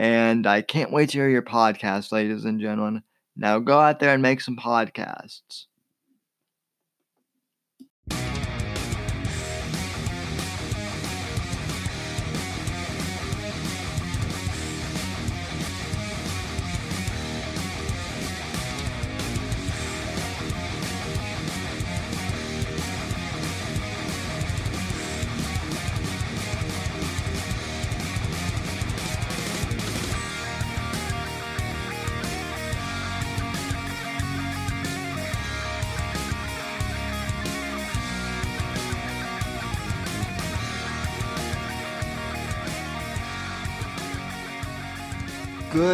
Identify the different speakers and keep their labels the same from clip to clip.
Speaker 1: and I can't wait to hear your podcast, ladies and gentlemen. Now go out there and make some podcasts.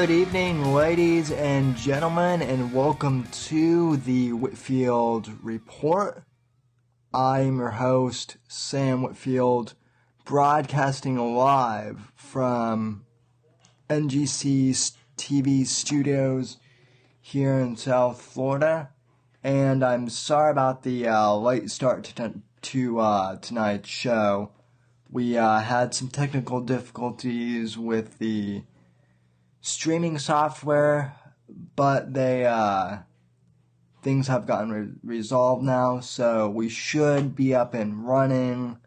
Speaker 1: Good evening, ladies and gentlemen, and welcome to the Whitfield Report. I'm your host, Sam Whitfield, broadcasting live from NGC TV studios here in South Florida. And I'm sorry about the uh, late start to, to uh, tonight's show. We uh, had some technical difficulties with the streaming software, but they uh, things have gotten re- resolved now, so we should be up and running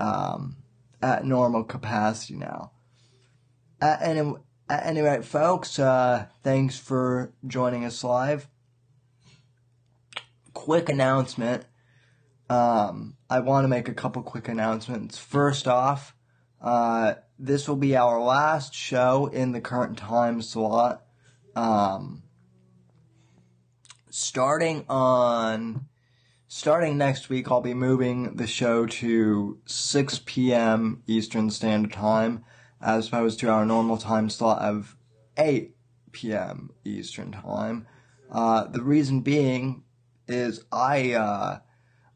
Speaker 1: um, at normal capacity now. At any, at any rate, folks, uh, thanks for joining us live. Quick announcement. Um, I want to make a couple quick announcements. First off, uh, this will be our last show in the current time slot. Um, starting on starting next week, I'll be moving the show to 6 p.m. Eastern Standard Time, as opposed to our normal time slot of 8 p.m. Eastern Time. Uh, the reason being is I uh,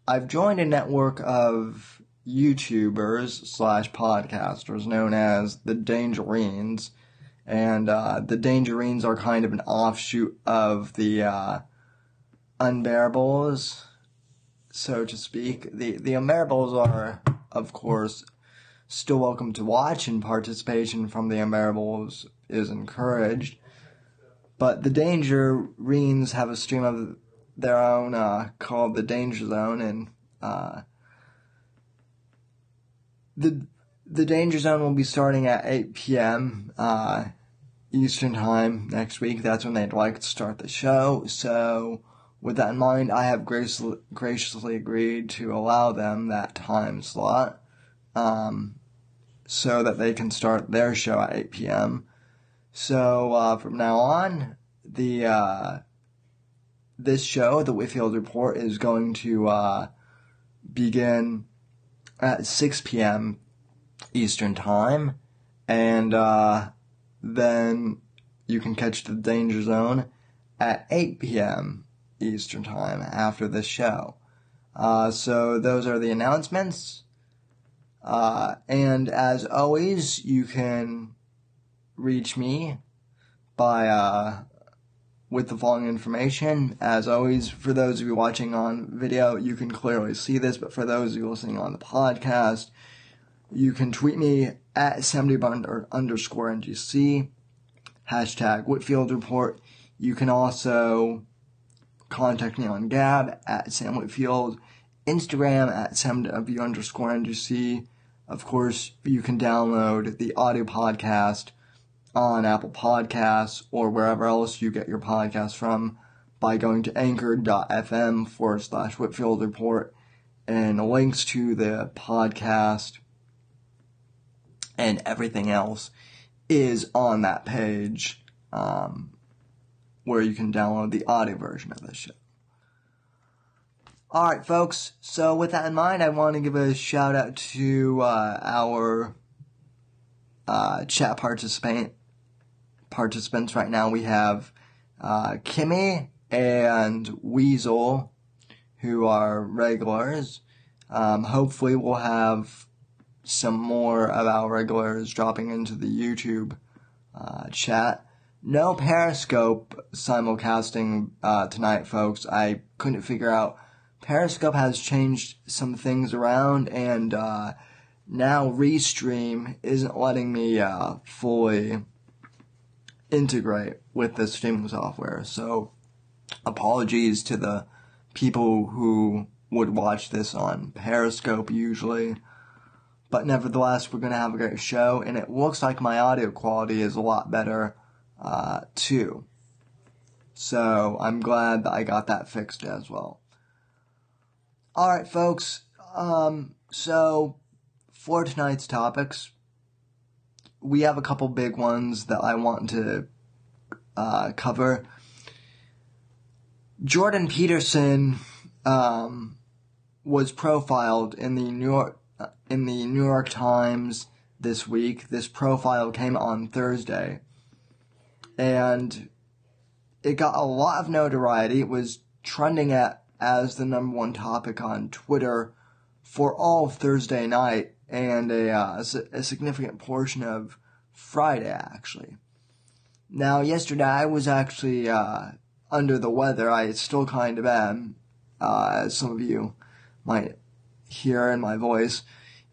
Speaker 1: I've joined a network of YouTubers slash podcasters known as the Dangerines. And uh, the Dangerines are kind of an offshoot of the uh, Unbearables, so to speak. The, the Unbearables are, of course, still welcome to watch, and participation from the Unbearables is encouraged. But the Dangerines have a stream of their own uh, called the Danger Zone, and uh, the the Danger Zone will be starting at 8 p.m. Uh, Eastern Time next week. That's when they'd like to start the show. So, with that in mind, I have graciously, graciously agreed to allow them that time slot um, so that they can start their show at 8 p.m. So, uh, from now on, the uh, this show, the Whitfield Report, is going to uh, begin at 6 p.m. Eastern Time, and uh, then you can catch the Danger Zone at 8 p.m. Eastern Time after this show. Uh, so those are the announcements. Uh, and as always, you can reach me by uh, with the following information. As always, for those of you watching on video, you can clearly see this, but for those of you listening on the podcast, you can tweet me at 70 underscore NGC, hashtag Whitfield Report. You can also contact me on Gab at Sam Whitfield, Instagram at SamW underscore NGC. Of course, you can download the audio podcast on Apple Podcasts or wherever else you get your podcasts from by going to anchor.fm forward slash Whitfield Report and links to the podcast and everything else is on that page um, where you can download the audio version of this show. All right, folks. So with that in mind, I want to give a shout out to uh, our uh, chat participant participants right now. We have uh, Kimmy and Weasel, who are regulars. Um, hopefully, we'll have some more of our regulars dropping into the YouTube uh, chat. No Periscope simulcasting uh, tonight, folks. I couldn't figure out. Periscope has changed some things around, and uh, now Restream isn't letting me uh, fully integrate with the streaming software. So, apologies to the people who would watch this on Periscope usually. But nevertheless, we're going to have a great show, and it looks like my audio quality is a lot better, uh, too. So I'm glad that I got that fixed as well. Alright, folks, um, so for tonight's topics, we have a couple big ones that I want to uh, cover. Jordan Peterson um, was profiled in the New York in the New York Times this week. This profile came on Thursday. And it got a lot of notoriety. It was trending at as the number one topic on Twitter for all Thursday night and a, uh, a significant portion of Friday, actually. Now, yesterday I was actually uh, under the weather. I still kind of am, uh, as some of you might hear in my voice.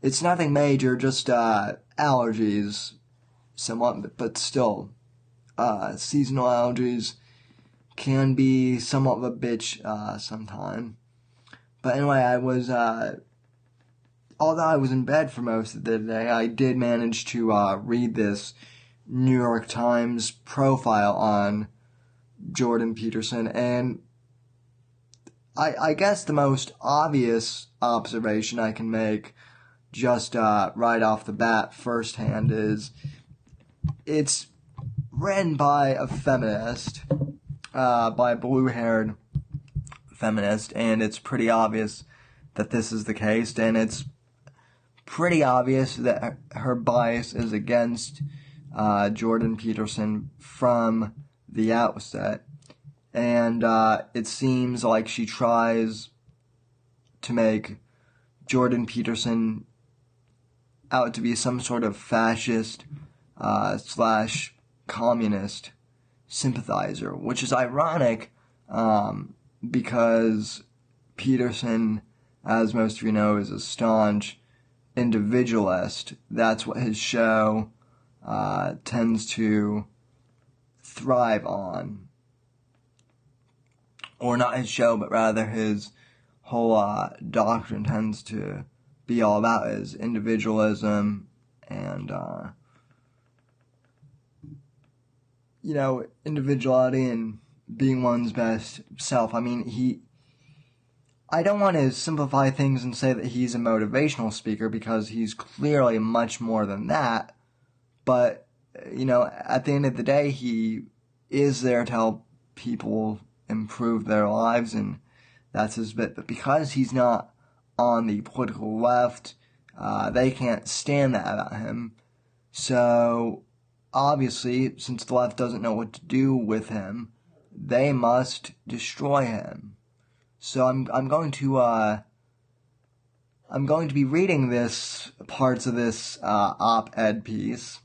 Speaker 1: It's nothing major, just uh, allergies, somewhat, but still, uh, seasonal allergies can be somewhat of a bitch uh, sometime. But anyway, I was, uh, although I was in bed for most of the day, I did manage to uh, read this New York Times profile on Jordan Peterson, and I, I guess the most obvious observation I can make just uh, right off the bat, firsthand, is it's written by a feminist, uh, by a blue haired feminist, and it's pretty obvious that this is the case, and it's pretty obvious that her bias is against uh, Jordan Peterson from the outset. And uh, it seems like she tries to make Jordan Peterson out to be some sort of fascist uh, slash communist sympathizer, which is ironic um, because Peterson, as most of you know, is a staunch individualist. That's what his show uh, tends to thrive on. Or not his show, but rather his whole uh, doctrine tends to be all about is individualism and uh, you know individuality and being one's best self. I mean, he. I don't want to simplify things and say that he's a motivational speaker because he's clearly much more than that. But you know, at the end of the day, he is there to help people improve their lives, and that's his bit. But because he's not on the political left. Uh, they can't stand that about him. So, obviously, since the left doesn't know what to do with him, they must destroy him. So I'm I'm going to uh, I'm going to be reading this parts of this uh, op-ed piece,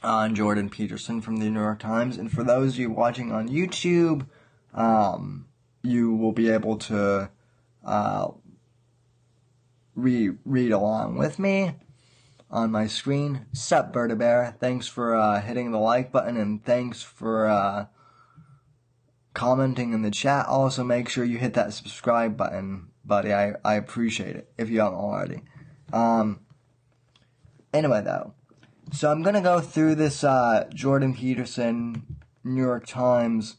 Speaker 1: on Jordan Peterson from the New York Times. And for those of you watching on YouTube, um, you will be able to uh, re- read along with me on my screen. Sup, Berta Bear. Thanks for uh, hitting the like button and thanks for uh, commenting in the chat. Also, make sure you hit that subscribe button, buddy. I, I appreciate it if you haven't already. Um, anyway, though. So I'm gonna go through this uh, Jordan Peterson New York Times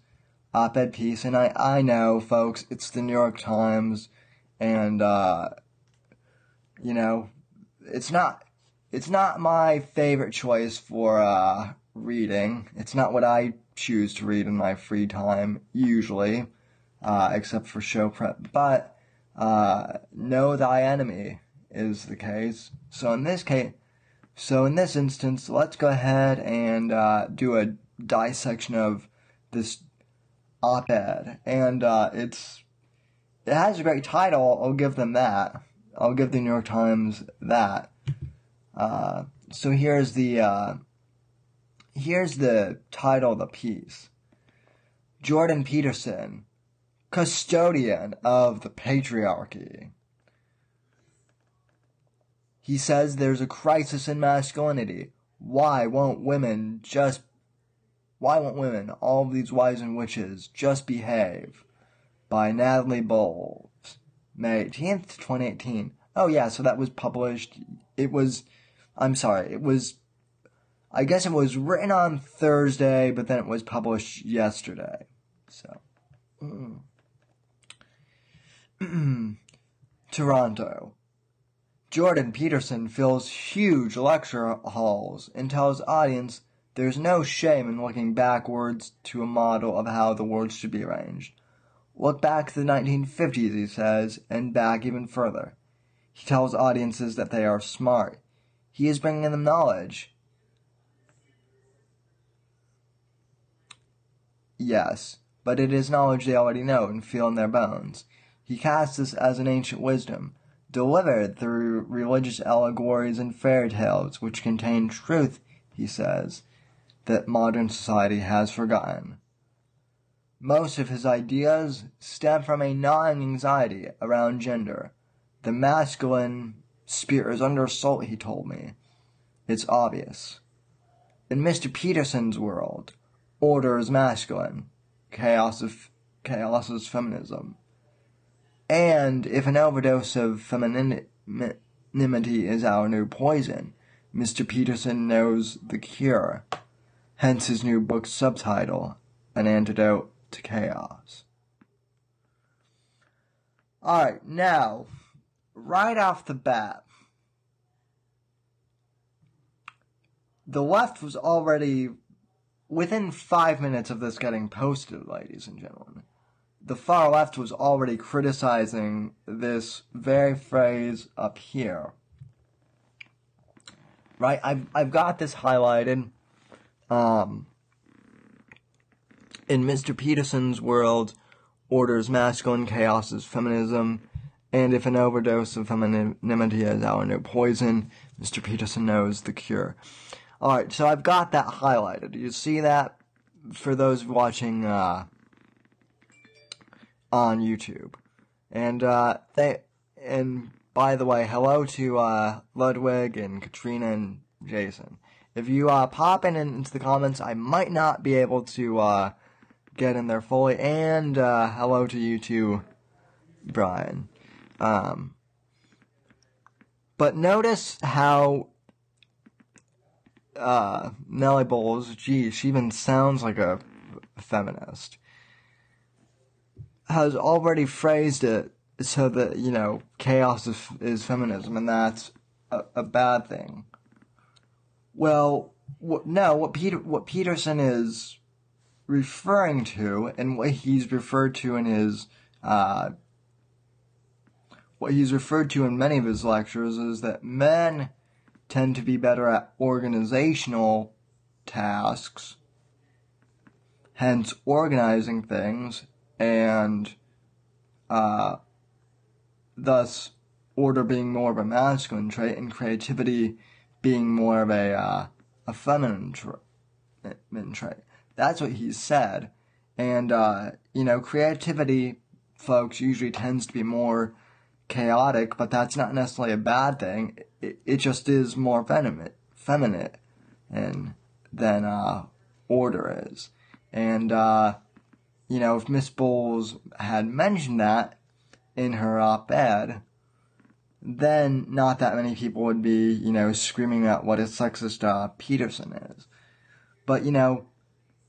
Speaker 1: op-ed piece, and I I know, folks, it's the New York Times, and uh, you know, it's not it's not my favorite choice for uh, reading. It's not what I choose to read in my free time usually, uh, except for show prep. But uh, know thy enemy is the case. So in this case so in this instance, let's go ahead and uh, do a dissection of this op-ed, and uh, it's it has a great title. I'll give them that. I'll give the New York Times that. Uh, so here's the uh, here's the title of the piece. Jordan Peterson, custodian of the patriarchy. He says there's a crisis in masculinity. Why won't women just, why won't women, all these wives and witches, just behave? By Natalie Bowles, May 18th, 2018. Oh yeah, so that was published, it was, I'm sorry, it was, I guess it was written on Thursday, but then it was published yesterday. So. Mm. Toronto. Jordan Peterson fills huge lecture halls and tells audience there's no shame in looking backwards to a model of how the world should be arranged. Look back to the 1950s, he says, and back even further. He tells audiences that they are smart. He is bringing them knowledge. Yes, but it is knowledge they already know and feel in their bones. He casts this as an ancient wisdom, delivered through religious allegories and fairy tales which contain truth, he says, that modern society has forgotten. Most of his ideas stem from a gnawing anxiety around gender. The masculine spirit is under assault, he told me. It's obvious. In Mr. Peterson's world, order is masculine, chaos, of, chaos is feminism. And if an overdose of femininity is our new poison, Mr. Peterson knows the cure. Hence his new book's subtitle, An Antidote to Chaos. Alright, now, right off the bat, the left was already within five minutes of this getting posted, ladies and gentlemen the far left was already criticizing this very phrase up here. Right? I've, I've got this highlighted. Um, in Mr. Peterson's world, orders masculine chaos is feminism, and if an overdose of femininity is our new poison, Mr. Peterson knows the cure. Alright, so I've got that highlighted. You see that? For those watching, uh, on YouTube. And uh, they and by the way, hello to uh, Ludwig and Katrina and Jason. If you uh, pop in into the comments, I might not be able to uh, get in there fully. And uh, hello to you too, Brian. Um, but notice how uh, Nellie Bowles, gee, she even sounds like a feminist has already phrased it so that you know chaos is, is feminism, and that's a, a bad thing. Well, what, no, what Peter what Peterson is referring to, and what he's referred to in his uh, what he's referred to in many of his lectures is that men tend to be better at organizational tasks, hence organizing things, and uh, thus order being more of a masculine trait and creativity being more of a uh, a feminine trait. That's what he said. And, uh, you know, creativity, folks, usually tends to be more chaotic, but that's not necessarily a bad thing. It, it just is more feminine, feminine and than, uh, order is. And, uh, you know, if Miss Bowles had mentioned that in her op-ed, then not that many people would be, you know, screaming at what a sexist uh, Peterson is. But you know,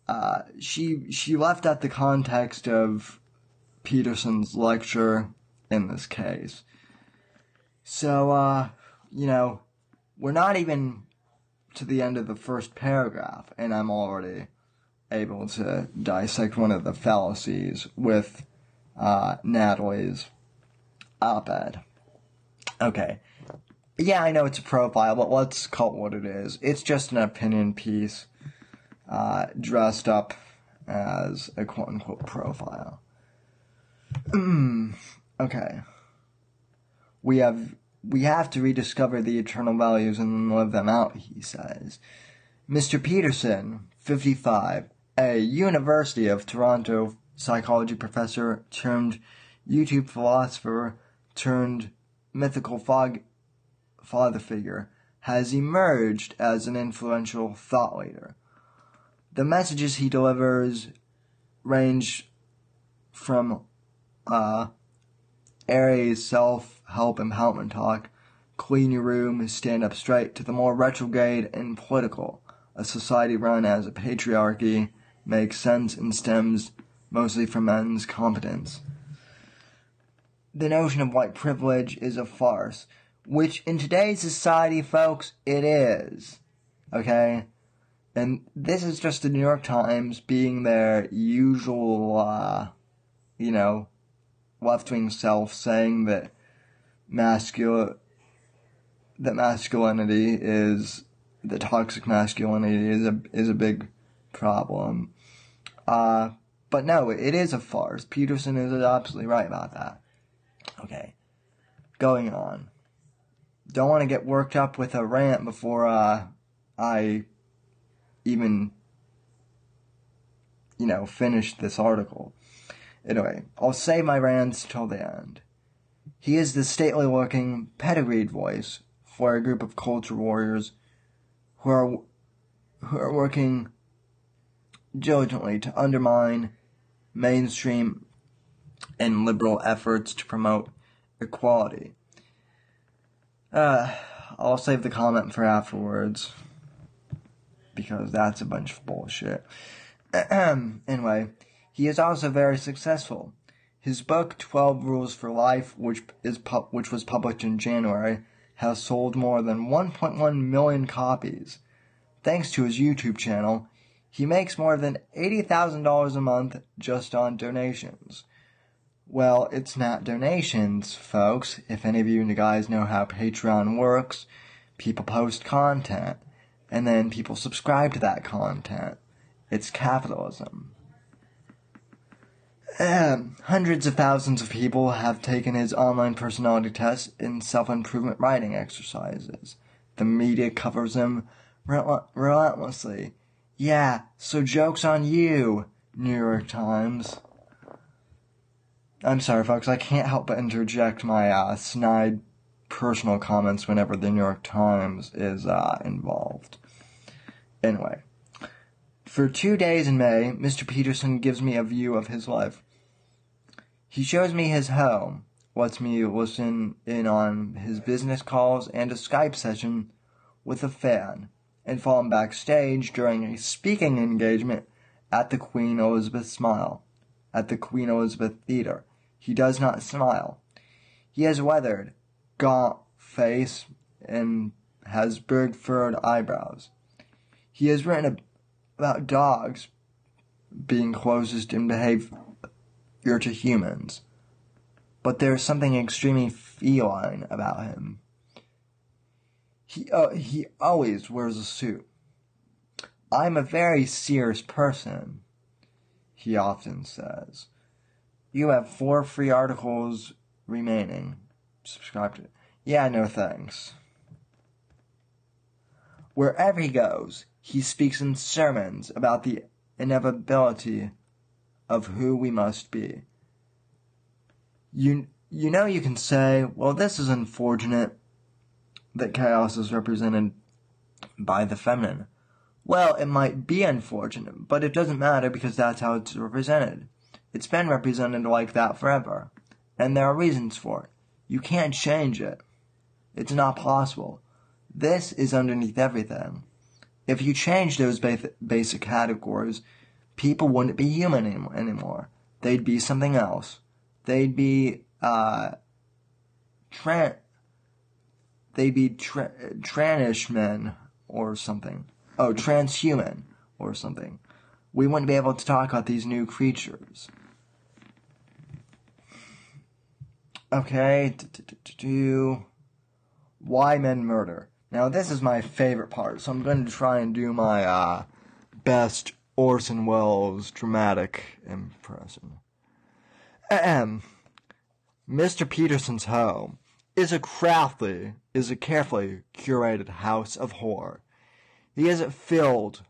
Speaker 1: uh, she she left out the context of Peterson's lecture in this case. So, uh, you know, we're not even to the end of the first paragraph, and I'm already able to dissect one of the fallacies with uh, Natalie's op-ed. Okay. Yeah, I know it's a profile, but let's call it what it is. It's just an opinion piece uh, dressed up as a quote unquote profile. okay. We have we have to rediscover the eternal values and live them out, he says. Mr. Peterson, 55, a University of Toronto psychology professor turned YouTube philosopher turned mythical fog, father figure, has emerged as an influential thought leader. The messages he delivers range from uh, Aries self-help empowerment talk, clean your room, stand up straight, to the more retrograde and political, a society run as a patriarchy makes sense and stems mostly from men's competence the notion of white privilege is a farce, which in today's society, folks, it is. Okay? And this is just the New York Times being their usual, uh, you know, left wing self saying that masculine, that masculinity is, the toxic masculinity is a, is a big problem. Uh, but no, it is a farce. Peterson is absolutely right about that. Okay. Going on. Don't want to get worked up with a rant before uh, I even, you know, finish this article. Anyway, I'll save my rants till the end. He is the stately looking, pedigreed voice for a group of culture warriors who are, who are working diligently to undermine mainstream and liberal efforts to promote equality. Uh, I'll save the comment for afterwards because that's a bunch of bullshit. anyway, he is also very successful. His book 12 Rules for Life, which is pu- which was published in January, has sold more than 1.1 million copies. Thanks to his YouTube channel, he makes more than $80,000 a month just on donations. Well, it's not donations, folks. If any of you guys know how Patreon works, people post content, and then people subscribe to that content. It's capitalism. Um, hundreds of thousands of people have taken his online personality test in self-improvement writing exercises. The media covers him rel- relentlessly. Yeah, so joke's on you, New York Times. I'm sorry, folks. I can't help but interject my uh, snide personal comments whenever the New York Times is uh, involved. Anyway, for two days in May, Mr. Peterson gives me a view of his life. He shows me his home, lets me listen in on his business calls and a Skype session with a fan, and him backstage during a speaking engagement at the Queen Elizabeth Smile, at the Queen Elizabeth Theater he does not smile. He has weathered, gaunt face and has bird-furred eyebrows. He has written about dogs being closest in behavior to humans, but there is something extremely feline about him. He, uh, he always wears a suit. I'm a very serious person, he often says. You have four free articles remaining. Subscribe to. Yeah, no thanks. Wherever he goes, he speaks in sermons about the inevitability of who we must be. You, you know, you can say, well, this is unfortunate that chaos is represented by the feminine. Well, it might be unfortunate, but it doesn't matter because that's how it's represented. It's been represented like that forever. And there are reasons for it. You can't change it. It's not possible. This is underneath everything. If you change those basic categories, people wouldn't be human anymore. They'd be something else. They'd be, uh, tran- they'd be tra- men or something. Oh, transhuman or something. We wouldn't be able to talk about these new creatures. Okay, why men murder? Now this is my favorite part, so I'm going to try and do my uh, best Orson Welles dramatic impression. Ahem. Mr. Peterson's home is a craftly, is a carefully curated house of horror. He has it filled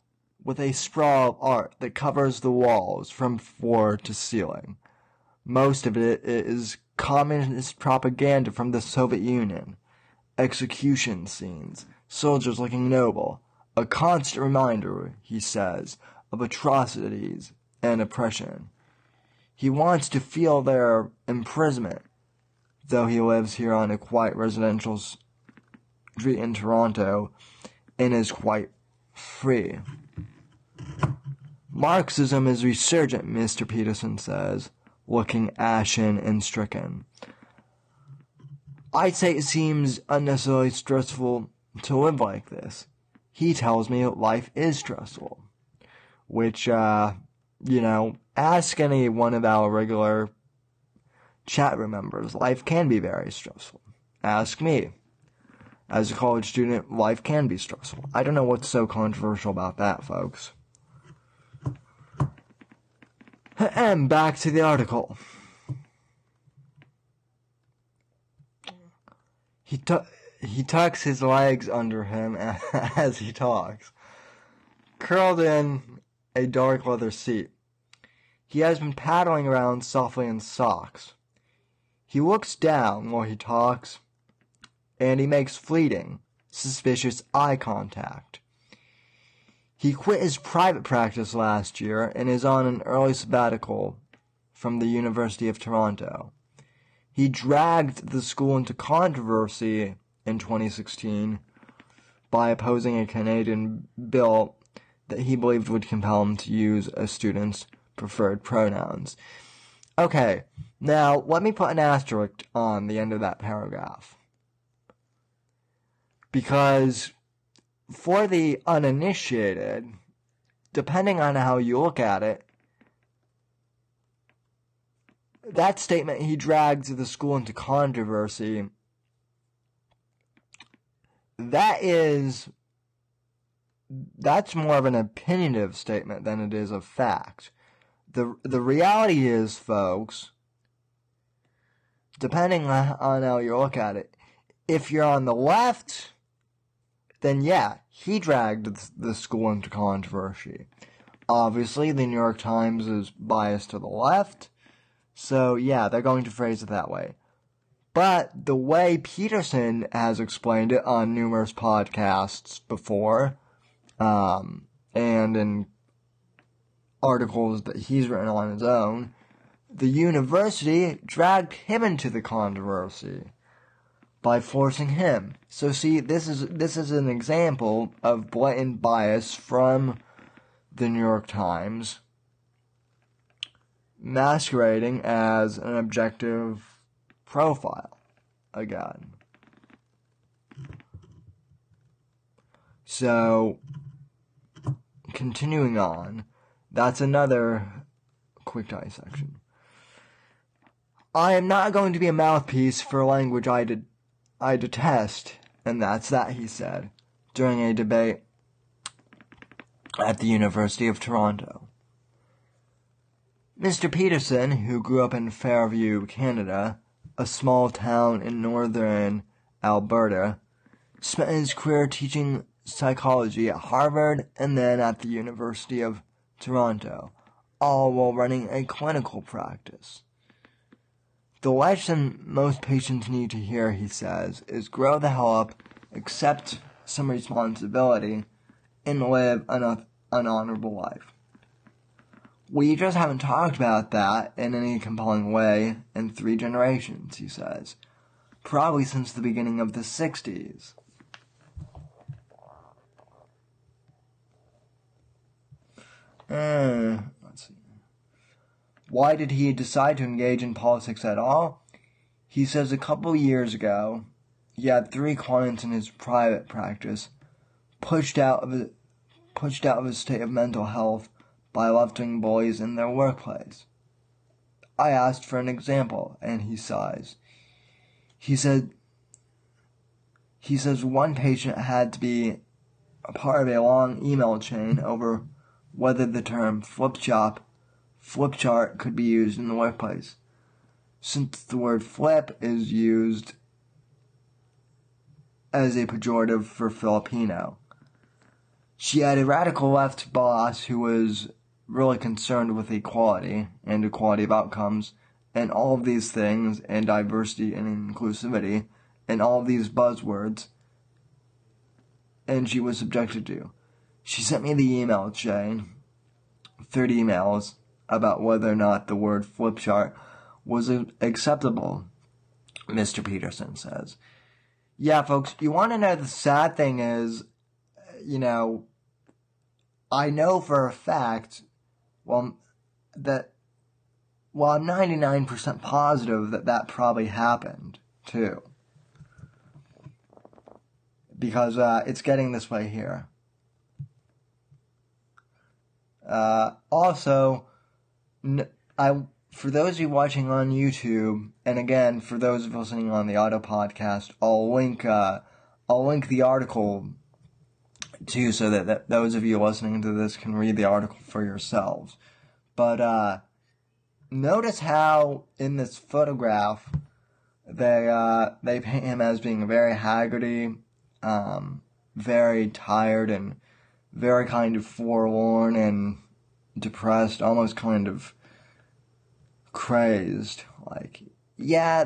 Speaker 1: with a sprawl of art that covers the walls from floor to ceiling. Most of it is communist propaganda from the Soviet Union, execution scenes, soldiers looking noble, a constant reminder, he says, of atrocities and oppression. He wants to feel their imprisonment, though he lives here on a quiet residential street in Toronto and is quite free. Marxism is resurgent, Mr. Peterson says, looking ashen and stricken. I'd say it seems unnecessarily stressful to live like this. He tells me life is stressful. Which, uh, you know, ask any one of our regular chat room members. Life can be very stressful. Ask me. As a college student, life can be stressful. I don't know what's so controversial about that, folks. And back to the article. He tu- he tucks his legs under him as he talks, curled in a dark leather seat. He has been paddling around softly in socks. He looks down while he talks, and he makes fleeting, suspicious eye contact. He quit his private practice last year and is on an early sabbatical from the University of Toronto. He dragged the school into controversy in 2016 by opposing a Canadian bill that he believed would compel him to use a student's preferred pronouns. Okay, now let me put an asterisk on the end of that paragraph. Because for the uninitiated, depending on how you look at it, that statement he drags the school into controversy. That is that's more of an opinionative statement than it is a fact. The the reality is, folks, depending on how you look at it, if you're on the left, then yeah, he dragged the school into controversy. Obviously, the New York Times is biased to the left, so yeah, they're going to phrase it that way. But the way Peterson has explained it on numerous podcasts before, um, and in articles that he's written on his own, the university dragged him into the controversy by forcing him. So see, this is this is an example of blatant bias from the New York Times masquerading as an objective profile again. So, continuing on, that's another quick dissection. I am not going to be a mouthpiece for a language I did I detest, and that's that, he said, during a debate at the University of Toronto. Mr. Peterson, who grew up in Fairview, Canada, a small town in northern Alberta, spent his career teaching psychology at Harvard and then at the University of Toronto, all while running a clinical practice. The lesson most patients need to hear, he says, is grow the hell up, accept some responsibility, and live an, an honorable life. We just haven't talked about that in any compelling way in three generations, he says. Probably since the beginning of the 60s. Uh, let's see. Why did he decide to engage in politics at all? He says a couple years ago, he had three clients in his private practice pushed out of pushed out of a state of mental health by left-wing bullies in their workplace. I asked for an example, and he sighs. He said, he says one patient had to be a part of a long email chain over whether the term flip chop, flip chart could be used in the workplace. Since the word flip is used as a pejorative for Filipino. She had a radical left boss who was really concerned with equality and equality of outcomes and all of these things and diversity and inclusivity and all of these buzzwords and she was subjected to. She sent me the email chain, 30 emails about whether or not the word flip chart was acceptable, Mr. Peterson says. Yeah, folks, you want to know the sad thing is, you know, I know for a fact well, that, well, I'm 99% positive that that probably happened, too. Because, uh, it's getting this way here. Uh, also, I, for those of you watching on YouTube, and again, for those of listening on the auto podcast, I'll link, uh, I'll link the article too, so that, that those of you listening to this can read the article for yourselves. But uh, notice how in this photograph they uh, they paint him as being very haggardy, um, very tired, and very kind of forlorn and depressed, almost kind of crazed. Like, yeah,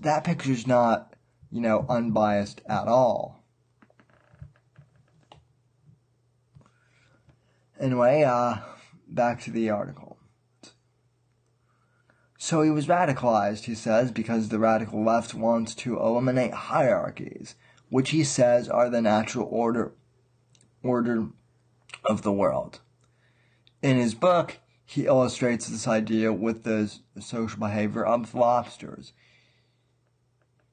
Speaker 1: that picture's not, you know, unbiased at all. Anyway, uh, back to the article. So he was radicalized, he says, because the radical left wants to eliminate hierarchies, which he says are the natural order order of the world. In his book, he illustrates this idea with the social behavior of lobsters.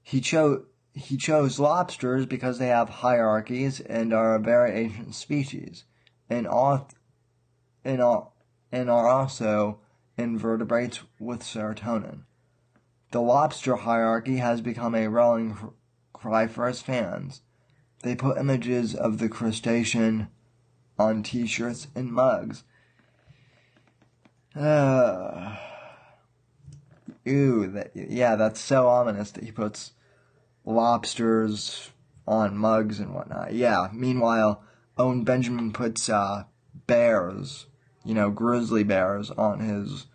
Speaker 1: He chose he chose lobsters because they have hierarchies and are a very ancient species and all and and are also invertebrates with serotonin. The lobster hierarchy has become a rallying cry for his fans. They put images of the crustacean on t-shirts and mugs. Uh, ew, that, yeah, that's so ominous that he puts lobsters on mugs and whatnot. Yeah, meanwhile, Owen Benjamin puts uh, bears, you know, grizzly bears on his,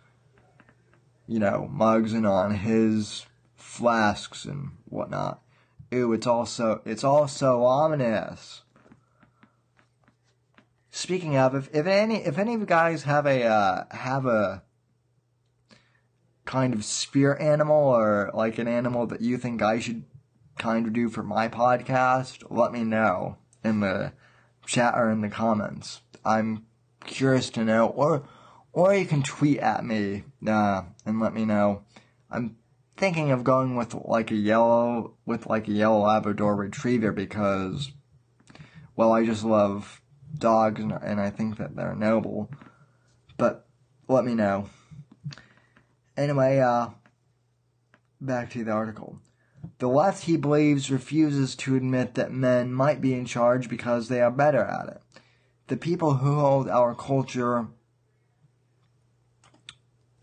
Speaker 1: you know, mugs and on his flasks and whatnot. Ew, it's also it's also ominous. Speaking of, if, if any if any of you guys have a uh, have a kind of spirit animal or like an animal that you think I should kind of do for my podcast, let me know in the chat or in the comments. I'm curious to know, or or you can tweet at me uh, and let me know. I'm thinking of going with like a yellow with like a yellow Labrador Retriever because, well, I just love dogs and, and I think that they're noble. But let me know. Anyway, uh, back to the article. The left, he believes, refuses to admit that men might be in charge because they are better at it. The people who hold our culture,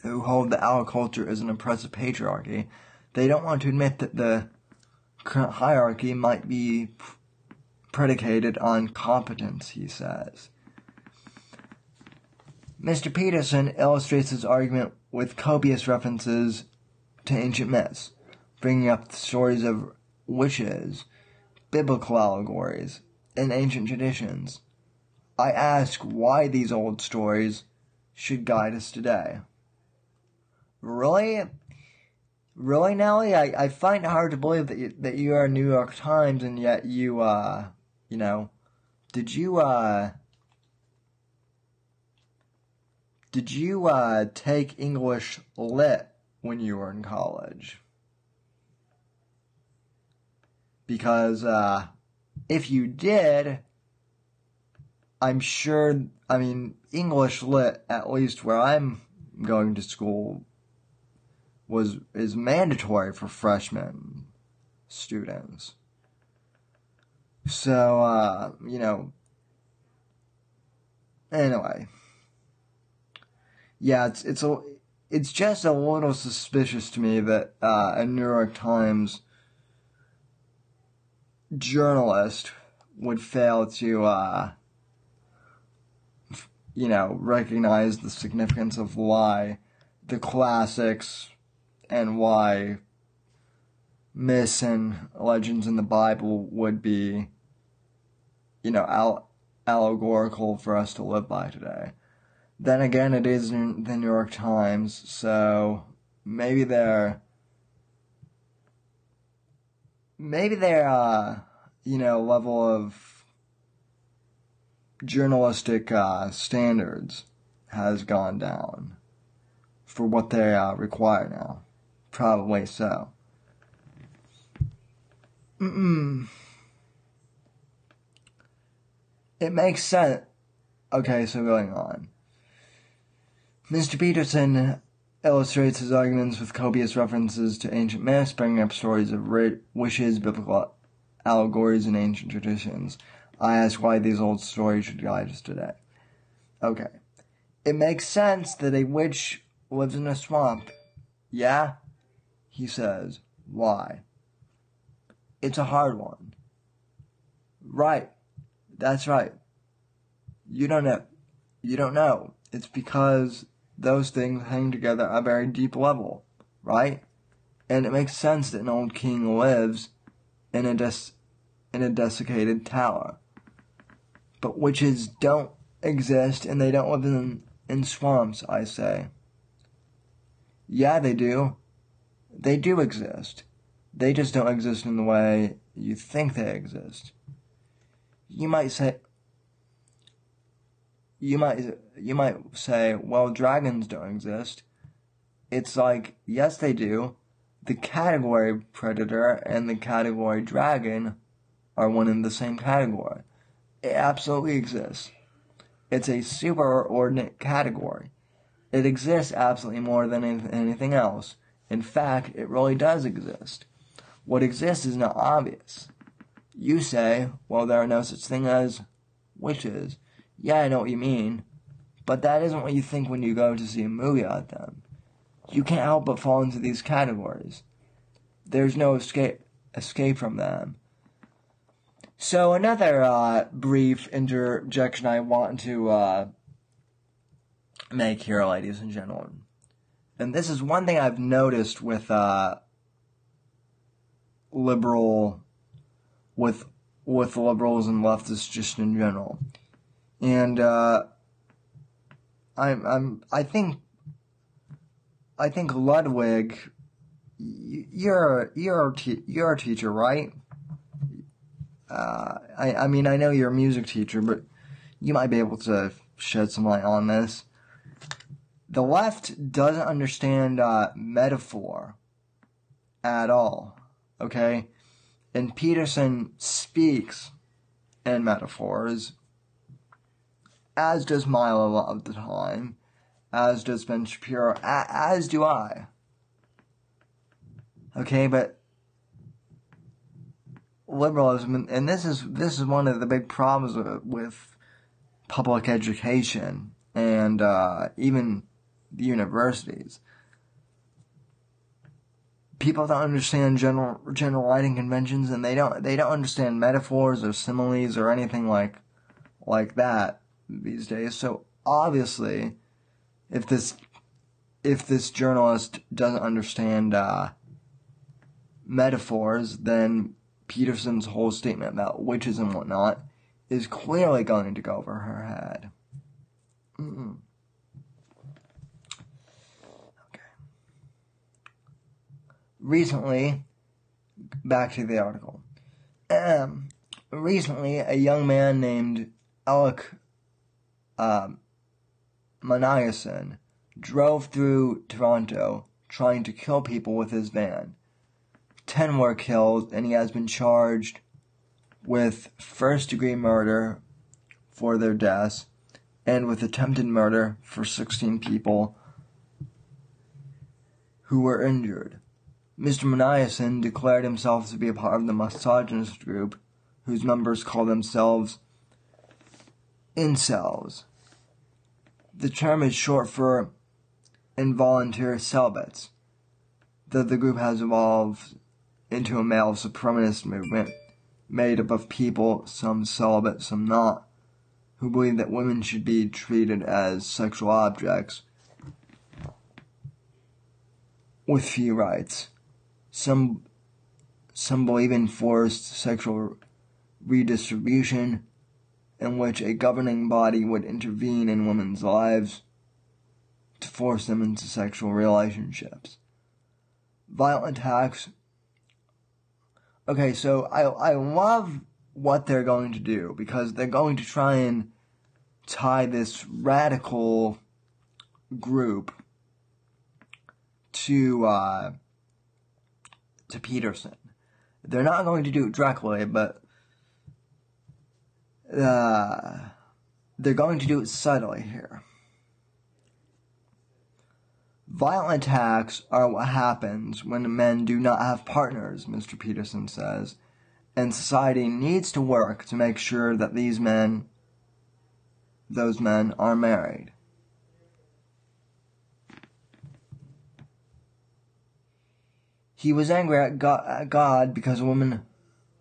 Speaker 1: who hold that our culture is an oppressive patriarchy, they don't want to admit that the current hierarchy might be predicated on competence, he says. Mr. Peterson illustrates his argument with copious references to ancient myths, bringing up the stories of witches, biblical allegories, and ancient traditions. I ask why these old stories should guide us today. Really? Really, Nellie? I, I find it hard to believe that you, that you are New York Times and yet you, uh, you know, did you, uh, did you, uh, take English lit when you were in college? Because, uh, if you did, I'm sure, I mean, English lit, at least where I'm going to school, was is mandatory for freshman students. So, uh, you know, anyway. Yeah, it's, it's a, it's just a little suspicious to me that, uh, a New York Times journalist would fail to, uh, you know, recognize the significance of why the classics and why myths and legends in the Bible would be, you know, al- allegorical for us to live by today. Then again, it is the New York Times, so maybe they're, maybe their, uh, you know, level of journalistic uh, standards has gone down for what they uh, require now. Probably so. Mm-mm. It makes sense. Okay, so going on. Mr. Peterson illustrates his arguments with copious references to ancient myths, bringing up stories of wishes, biblical allegories, and ancient traditions. I ask why these old stories should guide us today. Okay. It makes sense that a witch lives in a swamp. Yeah? He says. Why? It's a hard one. Right. That's right. You don't know. You don't know. It's because those things hang together at a very deep level, right? And it makes sense that an old king lives in a des- in a desiccated tower but witches don't exist and they don't live in, in swamps, I say. Yeah, they do. They do exist. They just don't exist in the way you think they exist. You might say, you might, you might say, well, dragons don't exist. It's like, yes, they do. The category predator and the category dragon are one in the same category. It absolutely exists. It's a superordinate category. It exists absolutely more than anything else. In fact, it really does exist. What exists is not obvious. You say, well, there are no such thing as witches. Yeah, I know what you mean. But that isn't what you think when you go to see a movie about them. You can't help but fall into these categories. There's no escape escape from them. So another uh, brief interjection I want to uh, make here, ladies and gentlemen, and this is one thing I've noticed with uh, liberal, with with liberals and leftists just in general, and uh, I'm I'm I think I think Ludwig, you're you're a te- you're a teacher, right? uh, I, I mean, I know you're a music teacher, but you might be able to shed some light on this. The left doesn't understand uh, metaphor at all, okay? And Peterson speaks in metaphors, as does Milo a lot of the time, as does Ben Shapiro, as do I. Okay, but liberalism, and this is this is one of the big problems with public education and uh, even the universities. people don't understand general general writing conventions and they don't they don't understand metaphors or similes or anything like like that these days. So obviously, if this if this journalist doesn't understand uh, metaphors, then Peterson's whole statement about witches and whatnot is clearly going to go over her head. Mm-mm. Okay. Recently, back to the article. Um, recently, a young man named Alek um, Minassian drove through Toronto trying to kill people with his van. Ten were killed, and he has been charged with first degree murder for their deaths and with attempted murder for 16 people who were injured. Mr. Minassian declared himself to be a part of the misogynist group whose members call themselves incels. The term is short for involuntary celibates, though the group has evolved into a male supremacist movement made up of people, some celibate, some not, who believe that women should be treated as sexual objects with few rights. Some some believe in forced sexual redistribution in which a governing body would intervene in women's lives to force them into sexual relationships. Violent attacks. Okay, so I, I love what they're going to do because they're going to try and tie this radical group to uh, to Peterson. They're not going to do it directly, but uh, they're going to do it subtly here. Violent attacks are what happens when men do not have partners, Mr. Peterson says, and society needs to work to make sure that these men, those men, are married. He was angry at God, because a woman,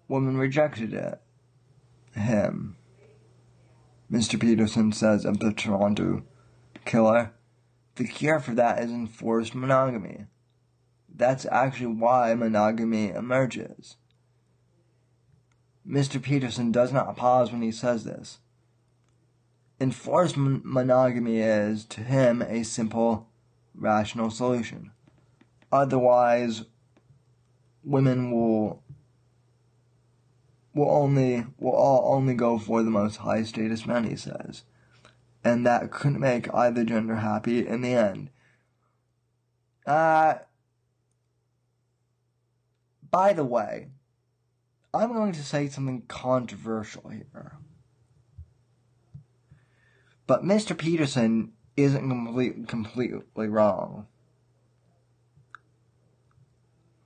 Speaker 1: woman rejected it. Him. Mr. Peterson says of the Toronto killer. The cure for that is enforced monogamy. That's actually why monogamy emerges. Mr. Peterson does not pause when he says this. Enforced mon- monogamy is, to him, a simple, rational solution. Otherwise, women will will only will all only go for the most high status men, he says. And that couldn't make either gender happy in the end. Uh by the way, I'm going to say something controversial here. But Mr. Peterson isn't complete, completely wrong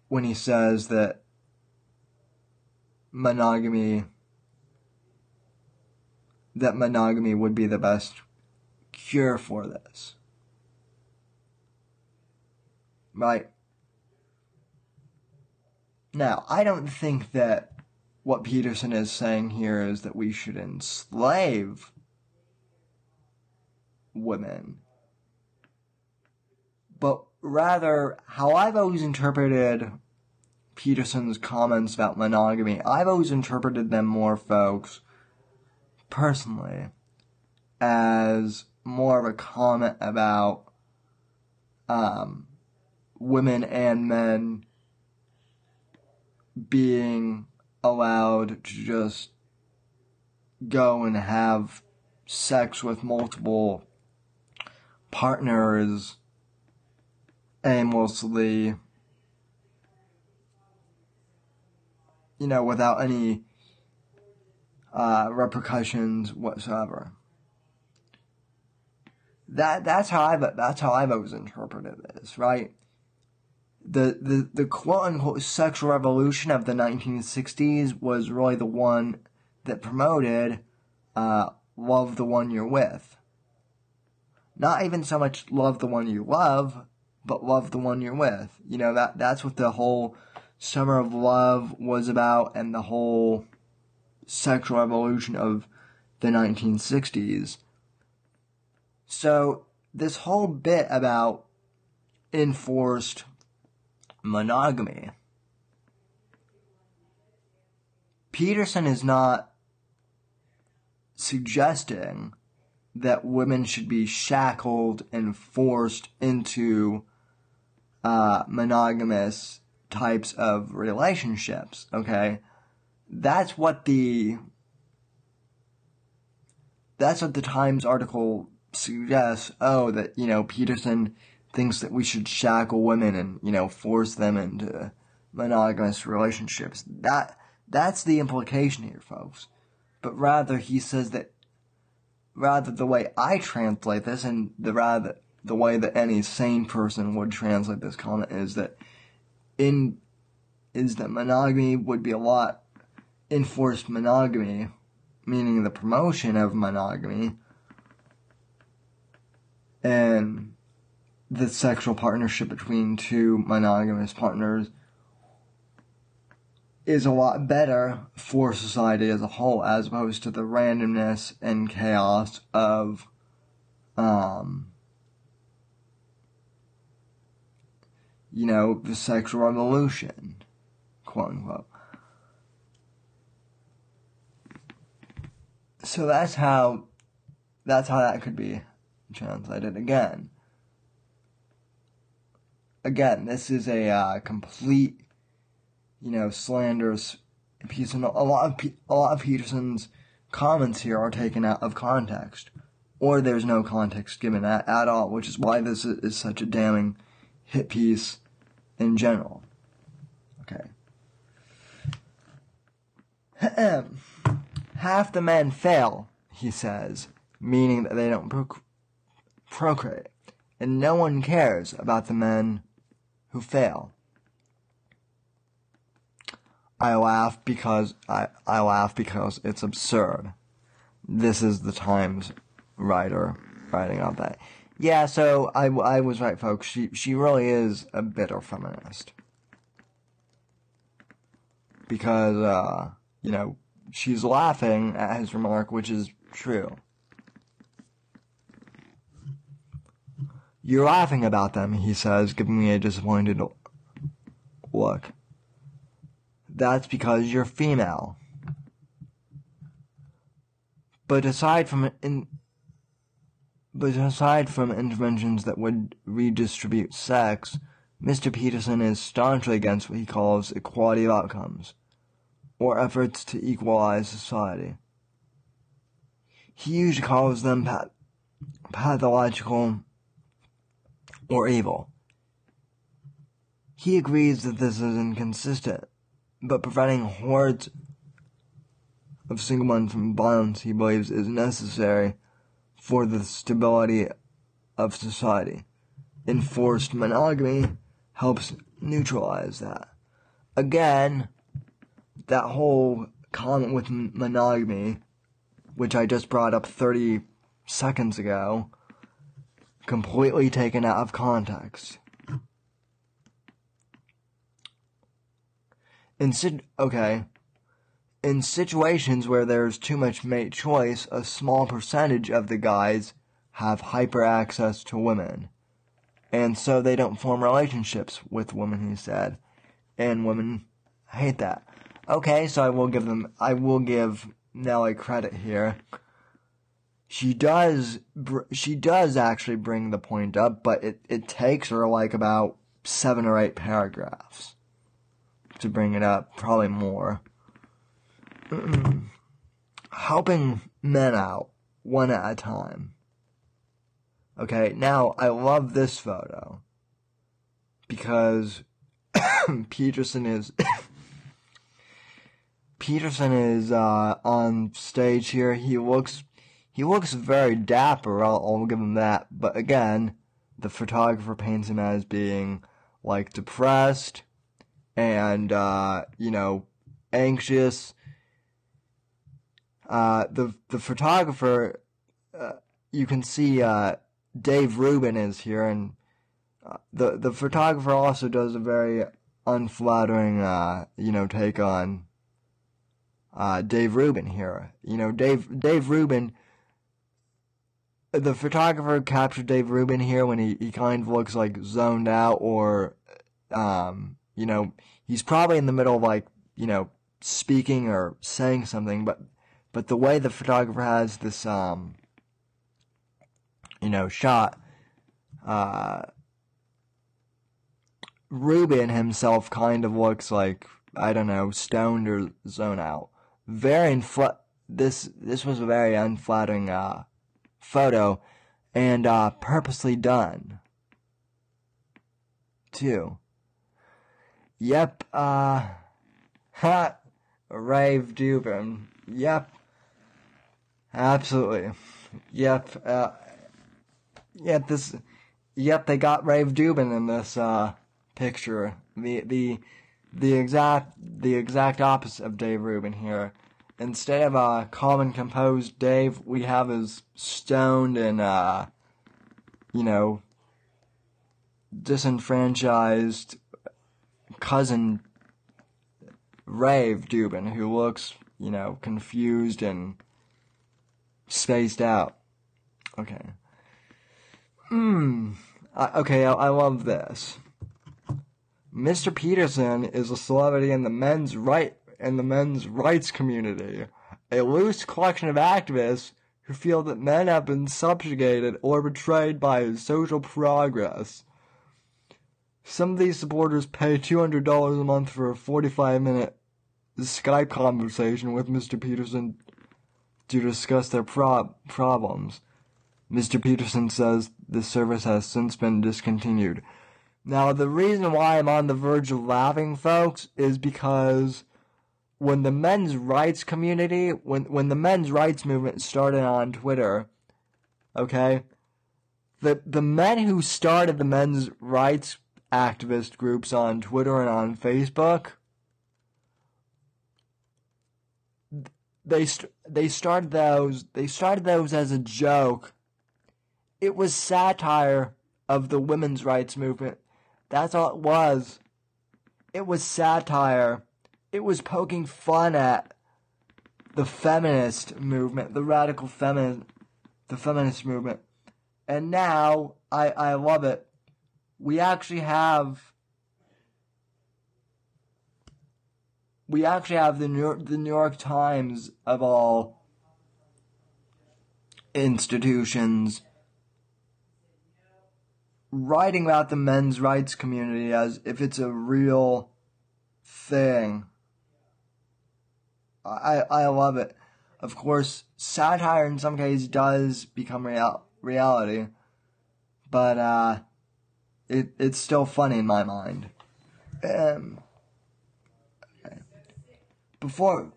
Speaker 1: when he says that monogamy that monogamy would be the best cure for this. Right? Now, I don't think that what Peterson is saying here is that we should enslave women. But rather, how I've always interpreted Peterson's comments about monogamy, I've always interpreted them more, folks, personally, as more of a comment about um, women and men being allowed to just go and have sex with multiple partners aimlessly, you know, without any uh, repercussions whatsoever. That that's how I've that's how I've always interpreted this, right? the, the, the quote unquote sexual revolution of the 1960s was really the one that promoted uh, love the one you're with. Not even so much love the one you love, but love the one you're with. You know, that, that's what the whole summer of love was about and the whole sexual evolution of the 1960s. So, this whole bit about enforced monogamy. Peterson is not suggesting that women should be shackled and forced into uh, monogamous types of relationships, okay? That's what the that's what the Times article suggests. Oh, that you know Peterson thinks that we should shackle women and you know force them into monogamous relationships. That that's the implication here, folks. But rather, he says that rather the way I translate this, and the rather the way that any sane person would translate this comment is that in is that monogamy would be a lot enforced monogamy, meaning the promotion of monogamy, and the sexual partnership between two monogamous partners is a lot better for society as a whole as opposed to the randomness and chaos of um you know the sexual revolution quote unquote so that's how that's how that could be translated again again this is a uh, complete you know, slanders Peterson. A lot of a lot of Peterson's comments here are taken out of context, or there's no context given at, at all, which is why this is, is such a damning hit piece in general. Okay. Half the men fail, he says, meaning that they don't proc- procreate, and no one cares about the men who fail. I laugh because I, I laugh because it's absurd. This is the Times writer writing about that. Yeah, so I, I was right, folks. She she really is a bitter feminist because uh, you know she's laughing at his remark, which is true. You're laughing about them, he says, giving me a disappointed look that's because you're female. But aside from in, but aside from interventions that would redistribute sex, Mr. Peterson is staunchly against what he calls equality of outcomes, or efforts to equalize society. He usually calls them path- pathological or evil. He agrees that this is inconsistent but preventing hordes of single men from violence, he believes, is necessary for the stability of society. Enforced monogamy helps neutralize that. Again, that whole comment with monogamy, which I just brought up 30 seconds ago, completely taken out of context. In sit- okay. In situations where there's too much mate choice, a small percentage of the guys have hyper access to women. And so they don't form relationships with women, he said. And women hate that. Okay, so I will give them, I will give Nellie credit here. She does, she does actually bring the point up, but it, it takes her like about seven or eight paragraphs to bring it up, probably more. Helping men out one at a time. Okay, now I love this photo because Peterson is Peterson is uh, on stage here. He looks he looks very dapper. I'll, I'll give him that. But again, the photographer paints him as being like depressed, and uh, you know anxious. Uh, the the photographer, uh, you can see uh, Dave Rubin is here, and uh, the the photographer also does a very unflattering, uh, you know, take on Dave Rubin here. You know, Dave Dave Rubin. The photographer captured Dave Rubin here when he, he kind of looks like zoned out or, um, you know, he's probably in the middle of like, you know, speaking or saying something, but, but the way the photographer has this, um, you know, shot, uh, Rubin himself kind of looks like, I don't know, stoned or zone out. Very infl- this, this was a very unflattering, uh, photo and, uh, purposely done. Too. Yep, uh, ha, Rave Dubin. Yep. Absolutely. Yep, uh, yep, this, yep, they got Rave Dubin in this, uh, picture. The the the exact the exact opposite of Dave Rubin here. Instead of a calm and composed Dave, we have his stoned and uh, you know disenfranchised cousin Rave Dubin, who looks you know confused and spaced out. Okay. Hmm. okay, I, I love this. Mr. Peterson is a celebrity in the men's right in the men's rights community, a loose collection of activists who feel that men have been subjugated or betrayed by social progress. Some of these supporters pay $200 a month for a 45 minute Skype conversation with Mr. Peterson to discuss their pro- problems. Mr. Peterson says the service has since been discontinued. Now, the reason why I'm on the verge of laughing, folks, is because when the men's rights community, when, when the men's rights movement started on Twitter, okay, the, the men who started the men's rights activist groups on Twitter and on Facebook, they, st- they started those, they started those as a joke. It was satire of the women's rights movement that's all it was. It was satire. It was poking fun at the feminist movement, the radical feminist, the feminist movement. And now I, I love it. We actually have we actually have the New York, the New York Times of all institutions writing about the men's rights community as if it's a real thing. I I love it. Of course, satire in some cases does become real reality, but uh, it it's still funny in my mind. Um. Before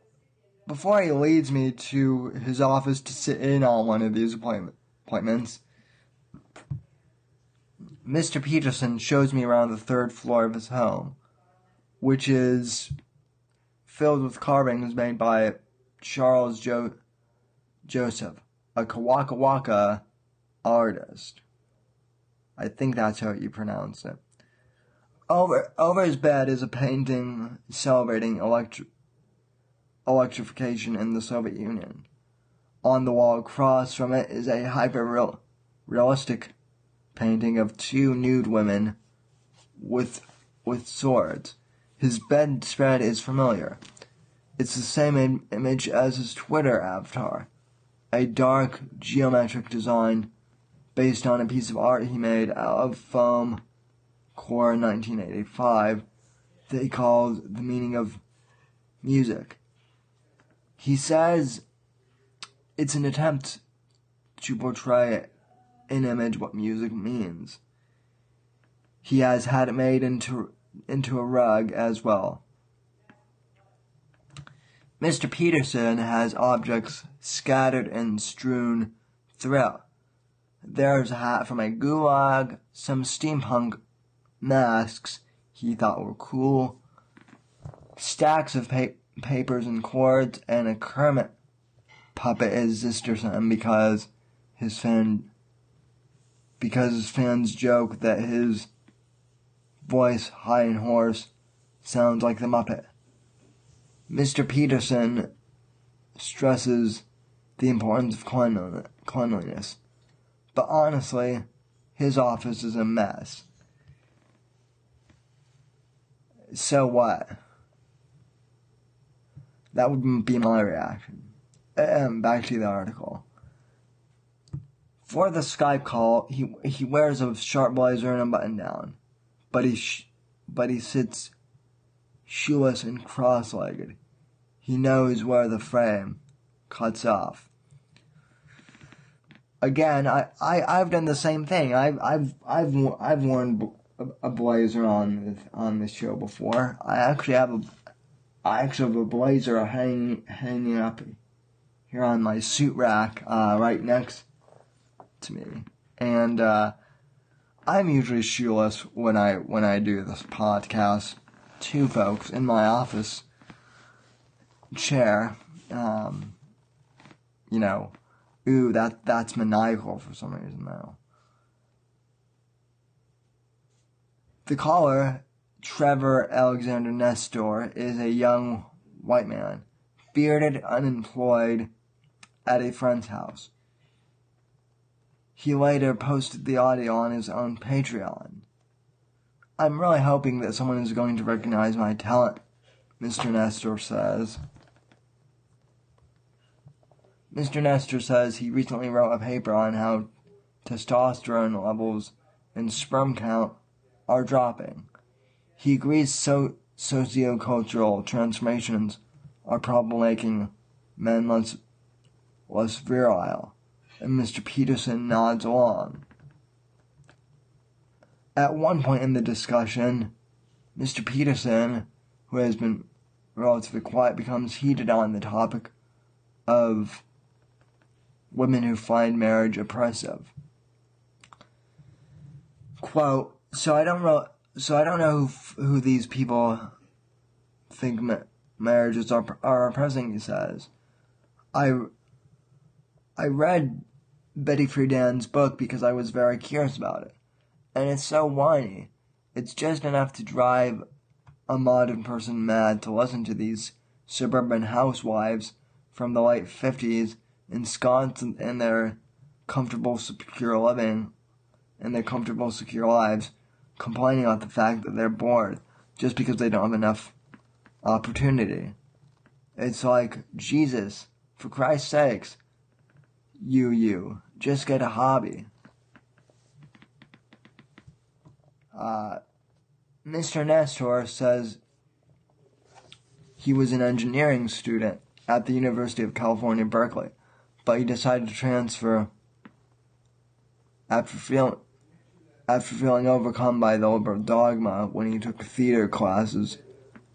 Speaker 1: before he leads me to his office to sit in on one of these appointment, appointments, Mr. Peterson shows me around the third floor of his home, which is filled with carvings made by Charles jo- Joseph, a Kawaka Waka artist. I think that's how you pronounce it. Over, over his bed is a painting celebrating electri- electrification in the Soviet Union. On the wall across from it is a hyper realistic painting of two nude women with with swords. His bedspread is familiar. It's the same Im- image as his Twitter avatar, a dark geometric design based on a piece of art he made out of foam core in 1985 that he called the meaning of music. He says it's an attempt to portray in image what music means. He has had it made into into a rug as well. Mr. Peterson has objects scattered and strewn throughout. There's a hat from a gulag, some steampunk masks he thought were cool, stacks of pa- papers and cords, and a Kermit puppet is sister son because his fan because his fans joke that his voice high and hoarse, sounds like the Muppet. Mr. Peterson stresses the importance of cleanliness, but honestly, his office is a mess. So what? That would be my reaction. Um, back to the article. For the Skype call, he he wears a sharp blazer and a button down, but he sh- but he sits shoeless and cross-legged. He knows where the frame cuts off. Again, I, I I've done the same thing. I've I've I've I've worn a blazer on on this show before. I actually have a I actually have a blazer hanging hanging up here on my suit rack uh, right next to me, and uh, I'm usually shoeless when I when I do this podcast to folks in my office chair. Um, you know, ooh, that that's maniacal for some reason though. The caller, Trevor Alexander Nestor, is a young white man, bearded, unemployed, at a friend's house. He later posted the audio on his own Patreon. I'm really hoping that someone is going to recognize my talent, Mr. Nestor says. Mr. Nestor says he recently wrote a paper on how testosterone levels and sperm count are dropping. He agrees so sociocultural transformations are probably making men less, less virile, and Mr. Peterson nods along. At one point in the discussion, Mr. Peterson, who has been relatively quiet, becomes heated on the topic of women who find marriage oppressive. Quote, so I don't know. So I don't know who, who these people think ma- marriages are are oppressing. He says, I I read Betty Friedan's book because I was very curious about it, and it's so whiny. It's just enough to drive a modern person mad to listen to these suburban housewives from the late fifties ensconced in their comfortable, secure living and their comfortable, secure lives complaining about the fact that they're bored just because they don't have enough opportunity. It's like, Jesus, for Christ's sakes, you, you, just get a hobby. Uh, Mr. Nestor says he was an engineering student at the University of California, Berkeley, but he decided to transfer after feeling after feeling overcome by the liberal dogma when he took theater classes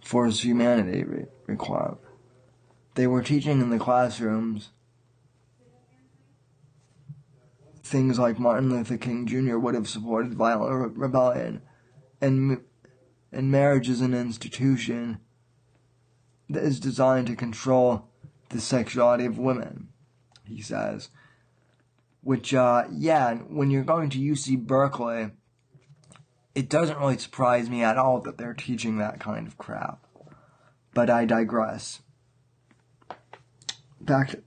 Speaker 1: for his humanity re- requirement. They were teaching in the classrooms things like Martin Luther King Jr. would have supported violent re- rebellion, and and marriage is an institution that is designed to control the sexuality of women. He says which, uh, yeah, when you're going to UC Berkeley, it doesn't really surprise me at all that they're teaching that kind of crap. But I digress. Back to,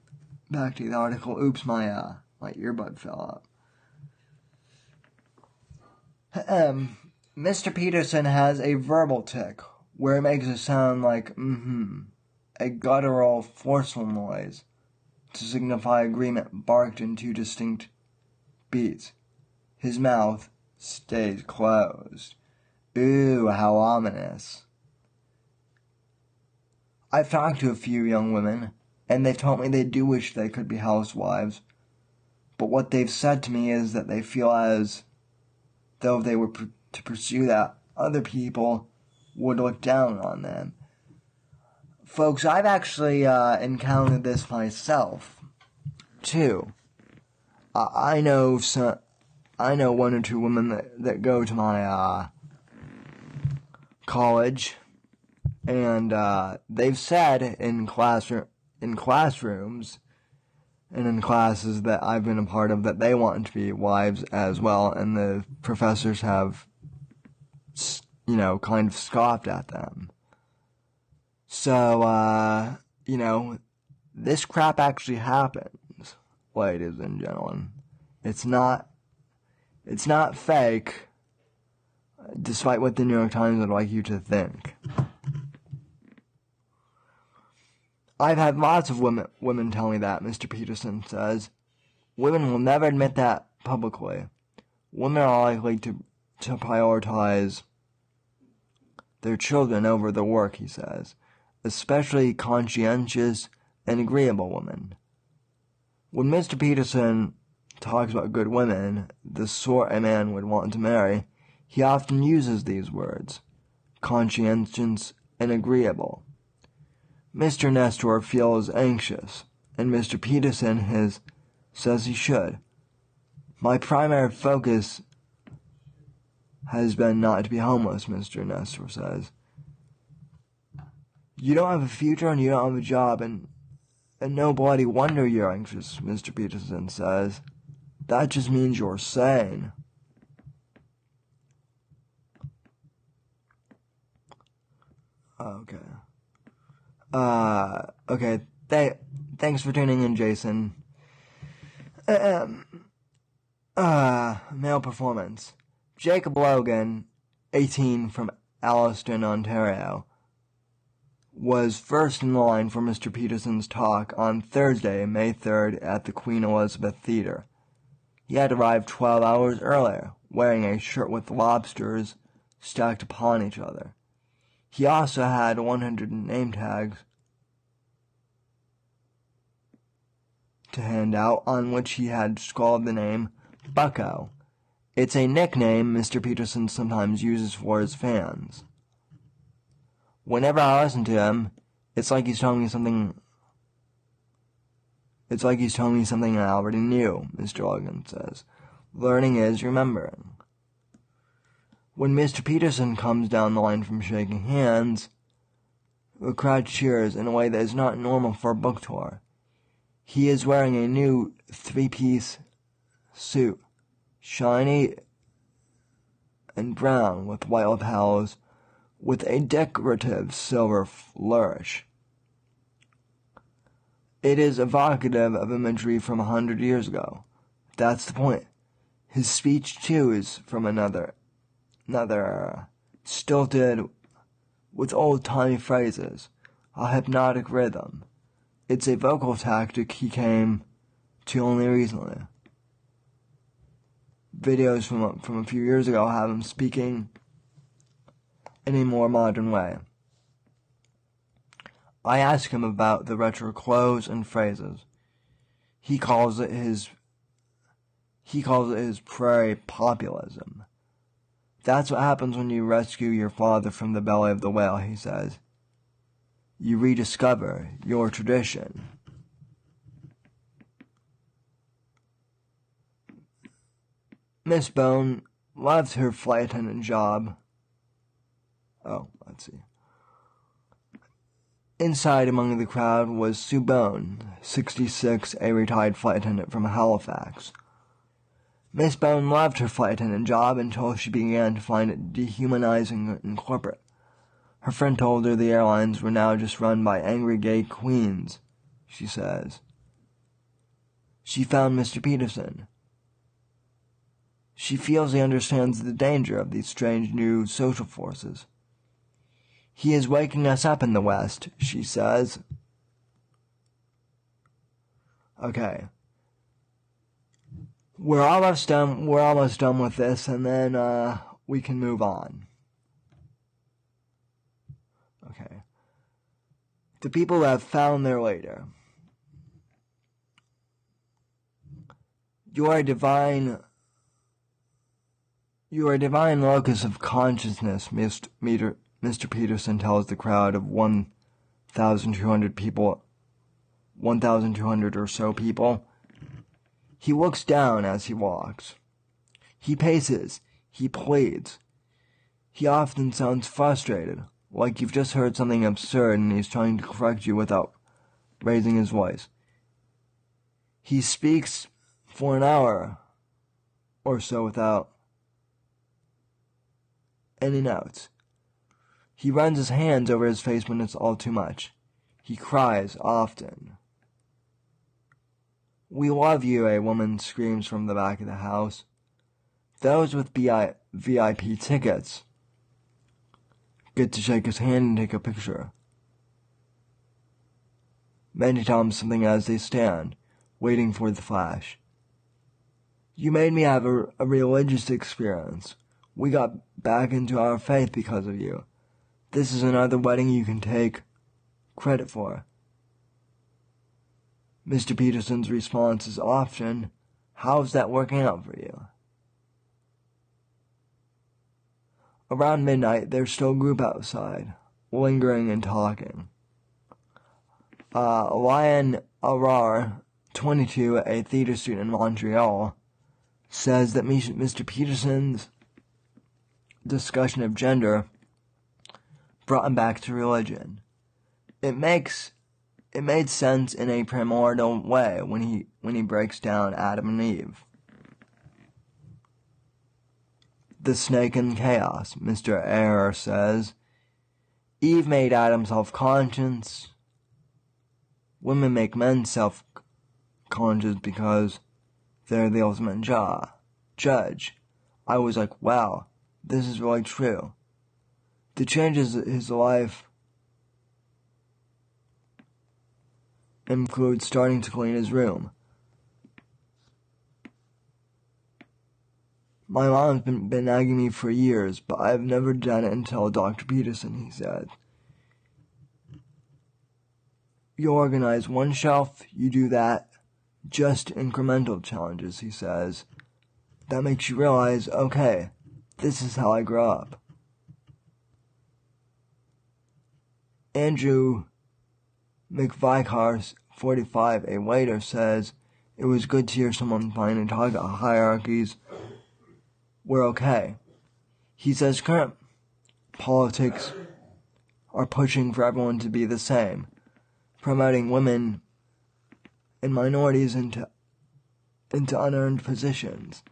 Speaker 1: back to the article. Oops, my, uh, my earbud fell out. Um, Mr. Peterson has a verbal tic where it makes a sound like mm-hmm, a guttural, forceful noise to signify agreement barked in two distinct beats. His mouth stayed closed. Ooh, how ominous. I've talked to a few young women, and they've told me they do wish they could be housewives. But what they've said to me is that they feel as though if they were pr- to pursue that, other people would look down on them folks, I've actually uh, encountered this myself too. I know some, I know one or two women that, that go to my uh, college, and uh, they've said in classroom in classrooms and in classes that I've been a part of that they want to be wives as well, and the professors have you know, kind of scoffed at them. So, uh, you know, this crap actually happens, ladies and gentlemen. It's not, it's not fake, despite what the New York Times would like you to think. I've had lots of women, women tell me that, Mr. Peterson says. Women will never admit that publicly. Women are likely to, to prioritize their children over their work, he says, especially conscientious and agreeable women. When Mr. Peterson talks about good women, the sort a man would want to marry, he often uses these words, conscientious and agreeable. Mr. Nestor feels anxious, and Mr. Peterson has, says he should. My primary focus has been not to be homeless, Mr. Nestor says. You don't have a future and you don't have a job, and, and no bloody wonder you're anxious, Mr. Peterson says. That just means you're sane. Okay. Uh, okay. Th- thanks for tuning in, Jason. Um, uh, male performance. Jacob Logan, 18 from Alliston, Ontario, was first in line for Mr. Peterson's talk on Thursday, May 3rd at the Queen Elizabeth Theatre. He had arrived 12 hours earlier, wearing a shirt with lobsters stacked upon each other. He also had 100 name tags to hand out on which he had scrawled the name Bucko. It's a nickname Mr. Peterson sometimes uses for his fans. Whenever I listen to him, it's like he's telling me something. It's like he's telling me something I already knew, Mr. Logan says. Learning is remembering. When Mr. Peterson comes down the line from shaking hands, the crowd cheers in a way that is not normal for a book tour. He is wearing a new three-piece suit, shiny and brown with white lapels, with a decorative silver flourish. It is evocative of imagery from a hundred years ago. That's the point. His speech, too, is from another another uh, stilted with old-timey phrases, a hypnotic rhythm. It's a vocal tactic he came to only recently. Videos from from a few years ago have him speaking in a more modern way. I ask him about the retro clothes and phrases. He calls it his he calls it his prairie populism. That's what happens when you rescue your father from the belly of the whale, he says. You rediscover your tradition. Miss Bone loves her flight attendant job. Oh, let's see. Inside among the crowd was Sue Bone, 66, a retired flight attendant from Halifax. Miss Bone loved her flight attendant job until she began to find it dehumanizing and corporate. Her friend told her the airlines were now just run by angry gay queens, she says. She found Mr. Peterson. She feels he understands the danger of these strange new social forces. He is waking us up in the West, she says. Okay, we're almost done. We're almost done with this, and then uh, we can move on. Okay. The people have found their leader. You are divine. You are divine locus of consciousness, Mr. Mr. Peterson tells the crowd of 1,200 people, 1,200 or so people he looks down as he walks. He paces. He pleads. He often sounds frustrated, like you've just heard something absurd and he's trying to correct you without raising his voice. He speaks for an hour or so without any notes. He runs his hands over his face when it's all too much. He cries often. We love you, a woman screams from the back of the house. Those with BI- VIP tickets get to shake his hand and take a picture. Many tell him something as they stand, waiting for the flash. You made me have a, a religious experience. We got back into our faith because of you. This is another wedding you can take credit for. Mr. Peterson's response is often, How's that working out for you? Around midnight, there's still a group outside, lingering and talking. Uh, Lion Arar, 22, a theater student in Montreal, says that Mr. Peterson's discussion of gender brought him back to religion. It makes it made sense in a primordial way when he when he breaks down Adam and Eve. The snake and chaos, Mr. Ayer says. Eve made Adam self-conscious. Women make men self-conscious because they're the ultimate jaw, judge. I was like, wow, this is really true. The changes in his life include starting to clean his room. My mom's been, been nagging me for years, but I've never done it until Dr. Peterson, he said. You organize one shelf, you do that. Just incremental challenges, he says. That makes you realize, okay, this is how I grow up. Andrew McVicar, 45, a waiter, says, It was good to hear someone finally talk about hierarchies were okay. He says current politics are pushing for everyone to be the same, promoting women and minorities into into unearned positions.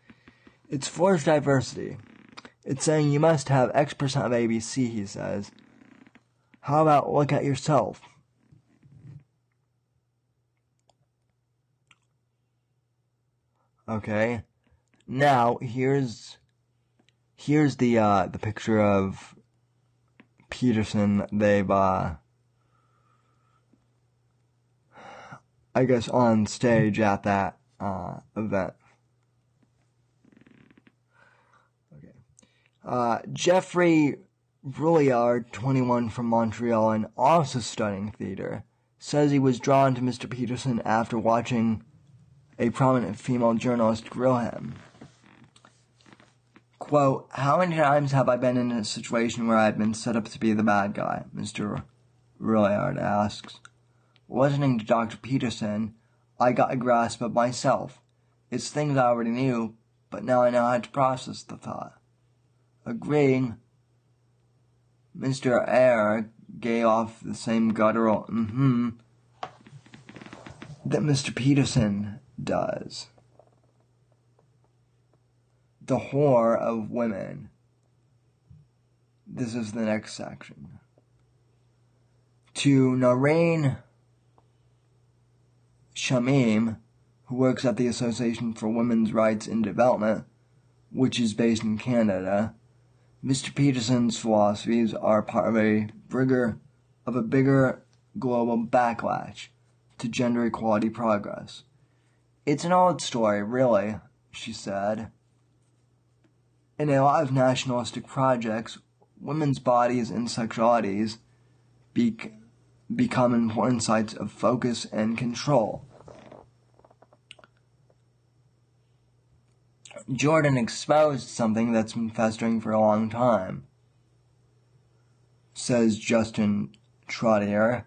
Speaker 1: It's forced diversity. It's saying you must have X percent of ABC, he says. How about look at yourself? Okay. Now here's here's the uh the picture of Peterson they've uh I guess on stage at that uh event. Okay. Uh Jeffrey Rouillard, 21 from Montreal and also studying theater, says he was drawn to Mr. Peterson after watching a prominent female journalist grill him. Quote, How many times have I been in a situation where I've been set up to be the bad guy? Mr. Rouillard asks. Listening to Dr. Peterson, I got a grasp of myself. It's things I already knew, but now I know how to process the thought. Agreeing, Mr. Ayer gave off the same guttural mm-hmm that Mr. Peterson does. The horror of women. This is the next section. To Naureen Shameem, who works at the Association for Women's Rights in Development, which is based in Canada, Mr. Peterson's philosophies are part of a bigger of a bigger global backlash to gender equality progress. It's an old story, really, she said. In a lot of nationalistic projects, women's bodies and sexualities be- become important sites of focus and control. Jordan exposed something that's been festering for a long time, says Justin Trottier,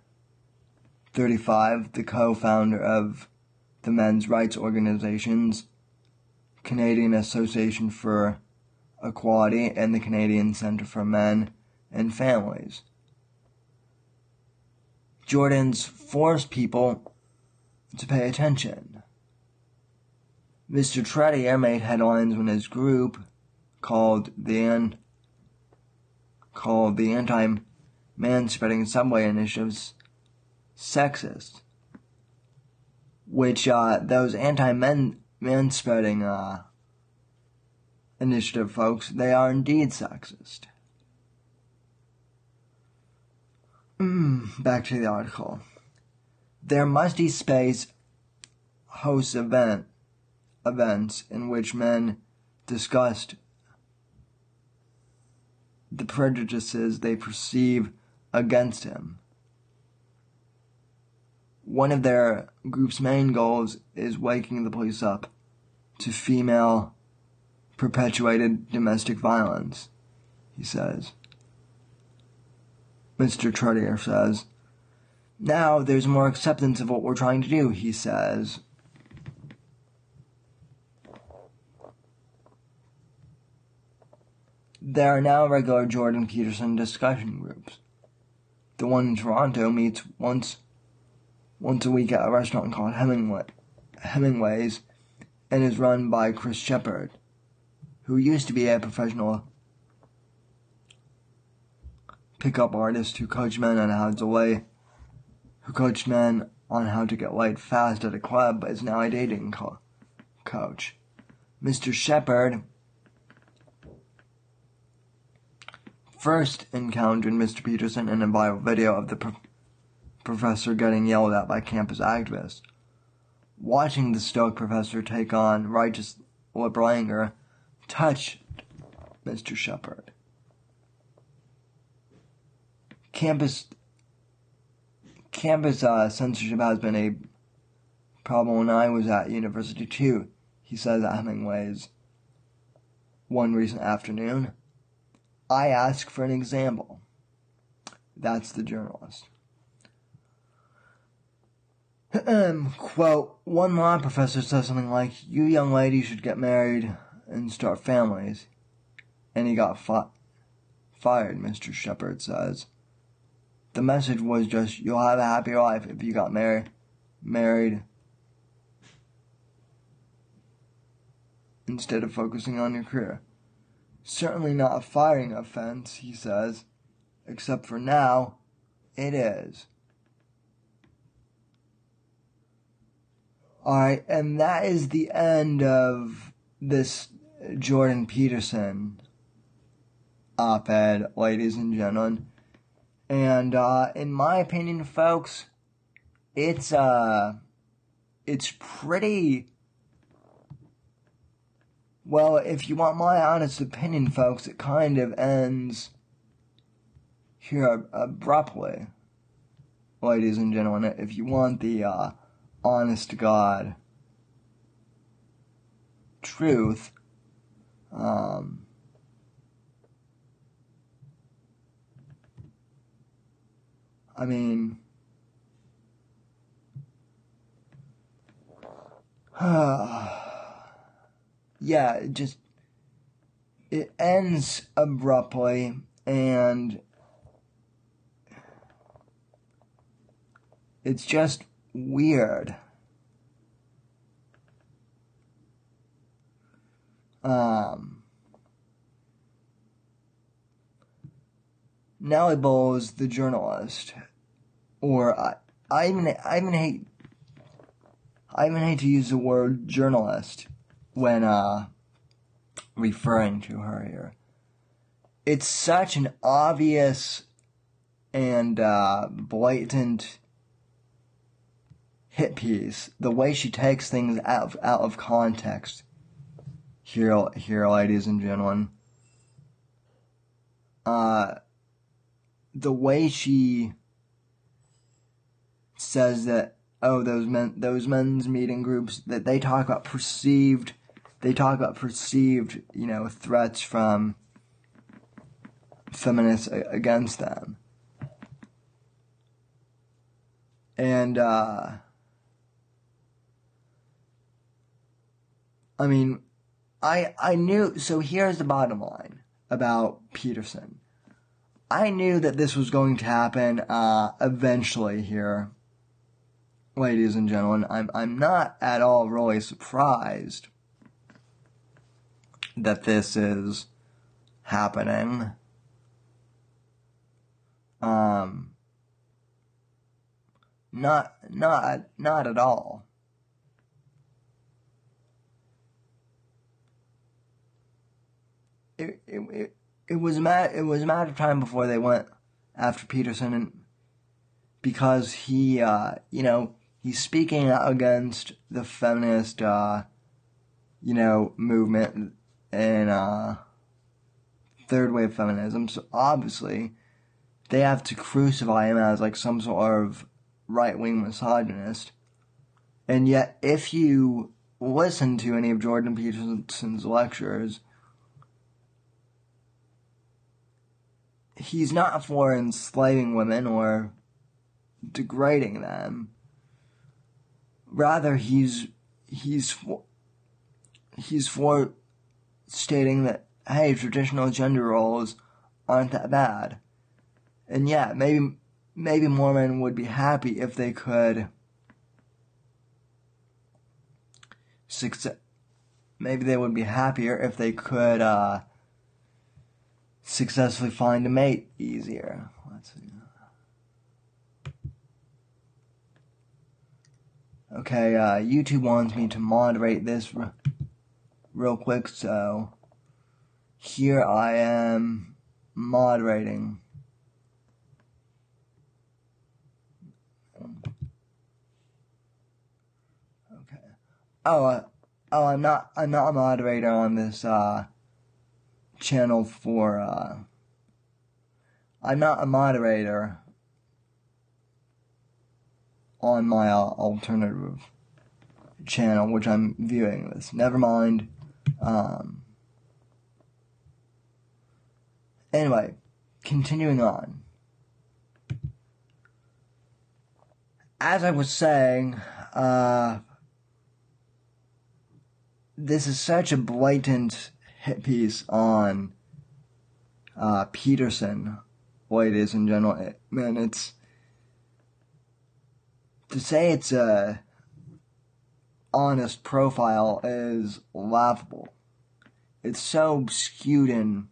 Speaker 1: 35, the co founder of the men's rights organizations, Canadian Association for Equality, and the Canadian Centre for Men and Families. Jordan's forced people to pay attention. Mr. Trottier made headlines when his group, called the called the anti-man spreading subway initiatives sexist. Which uh, those anti-men man spreading uh, initiative folks, they are indeed sexist. Mm, back to the article. Their musty space hosts event events in which men discussed the prejudices they perceive against him. One of their group's main goals is waking the police up to female perpetuated domestic violence, he says. Mr. Trottier says, Now there's more acceptance of what we're trying to do, he says. There are now regular Jordan Peterson discussion groups. The one in Toronto meets once once a week at a restaurant called Hemingway, Hemingway's and is run by Chris Shepard, who used to be a professional pickup artist who coached men on how to lay, who coached men on how to get laid fast at a club, but is now a dating co- coach. Mr. Shepard first encountered Mr. Peterson in a viral video of the pro- professor getting yelled at by campus activists. Watching the stoic professor take on righteous liberal anger touched Mr. Shepard. Campus campus uh, censorship has been a problem when I was at university too, he says at Hemingway's one recent afternoon. I ask for an example. That's the journalist. Quote, one law professor says something like, you young ladies should get married and start families. And he got fi- fired, Mr. Shepard says. The message was just, you'll have a happy life if you got married, married, instead of focusing on your career. Certainly not a firing offense, he says. Except for now, it is. Alright, and that is the end of this Jordan Peterson op ed, ladies and gentlemen. And uh, in my opinion, folks, it's uh it's pretty well, if you want my honest opinion, folks, it kind of ends here abruptly. Ladies and gentlemen, if you want the uh, honest to God truth, um, I mean, yeah, it just it ends abruptly and it's just weird. Um, Nellie Bowles, the journalist, or I, I even I even hate I even hate to use the word journalist when uh, referring to her here. It's such an obvious and uh, blatant hit piece. The way she takes things out of, out of context. Here, here, ladies and gentlemen. Uh, the way she says that oh those men those men's meeting groups that they talk about perceived they talk about perceived, you know, threats from feminists against them. And, uh, I mean, I, I knew, so here's the bottom line about Peterson. I knew that this was going to happen, uh, eventually here. Ladies and gentlemen, I'm, I'm not at all really surprised that this is happening. Um, not, not, not at all. It, it, it, it was a matter, it was a matter of time before they went after Peterson and because he, uh, you know, he's speaking out against the feminist, uh, you know, movement and, uh, third wave feminism. So obviously, they have to crucify him as like some sort of right wing misogynist. And yet, if you listen to any of Jordan Peterson's lectures, he's not for enslaving women or degrading them. Rather, he's he's for, he's for stating that hey, traditional gender roles aren't that bad. And yeah, maybe maybe more men would be happy if they could success. Maybe they would be happier if they could uh, successfully find a mate easier. Let's see. Okay, uh, YouTube wants me to moderate this r- real quick, so here I am moderating. Okay. Oh, uh, oh, I'm not, I'm not a moderator on this, uh, channel for, uh, I'm not a moderator on my uh, alternative channel, which I'm viewing this. Never mind. Um, anyway, continuing on. As I was saying, uh, this is such a blatant hit piece on uh, Peterson, it is in general. Man, it's to say it's a honest profile is laughable. It's so skewed in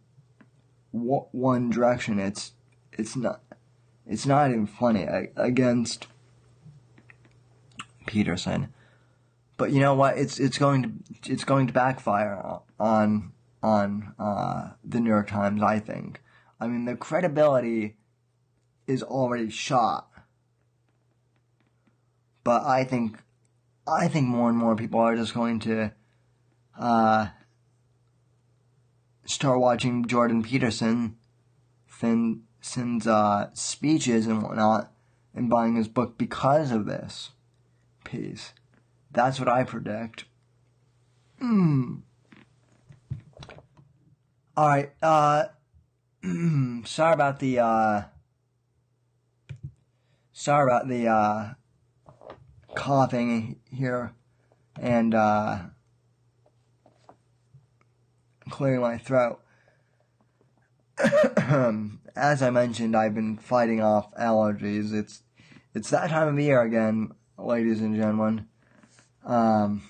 Speaker 1: one direction. It's it's not it's not even funny against Peterson. But you know what? It's it's going to it's going to backfire on on uh, the New York Times. I think. I mean, the credibility is already shot but I think, I think more and more people are just going to, uh, start watching Jordan Peterson, uh, speeches and whatnot, and buying his book because of this piece. That's what I predict. Hmm. Alright, uh, sorry about the, uh, sorry about the, uh, coughing here and uh, clearing my throat. As I mentioned, I've been fighting off allergies. It's it's that time of year again, ladies and gentlemen. Um,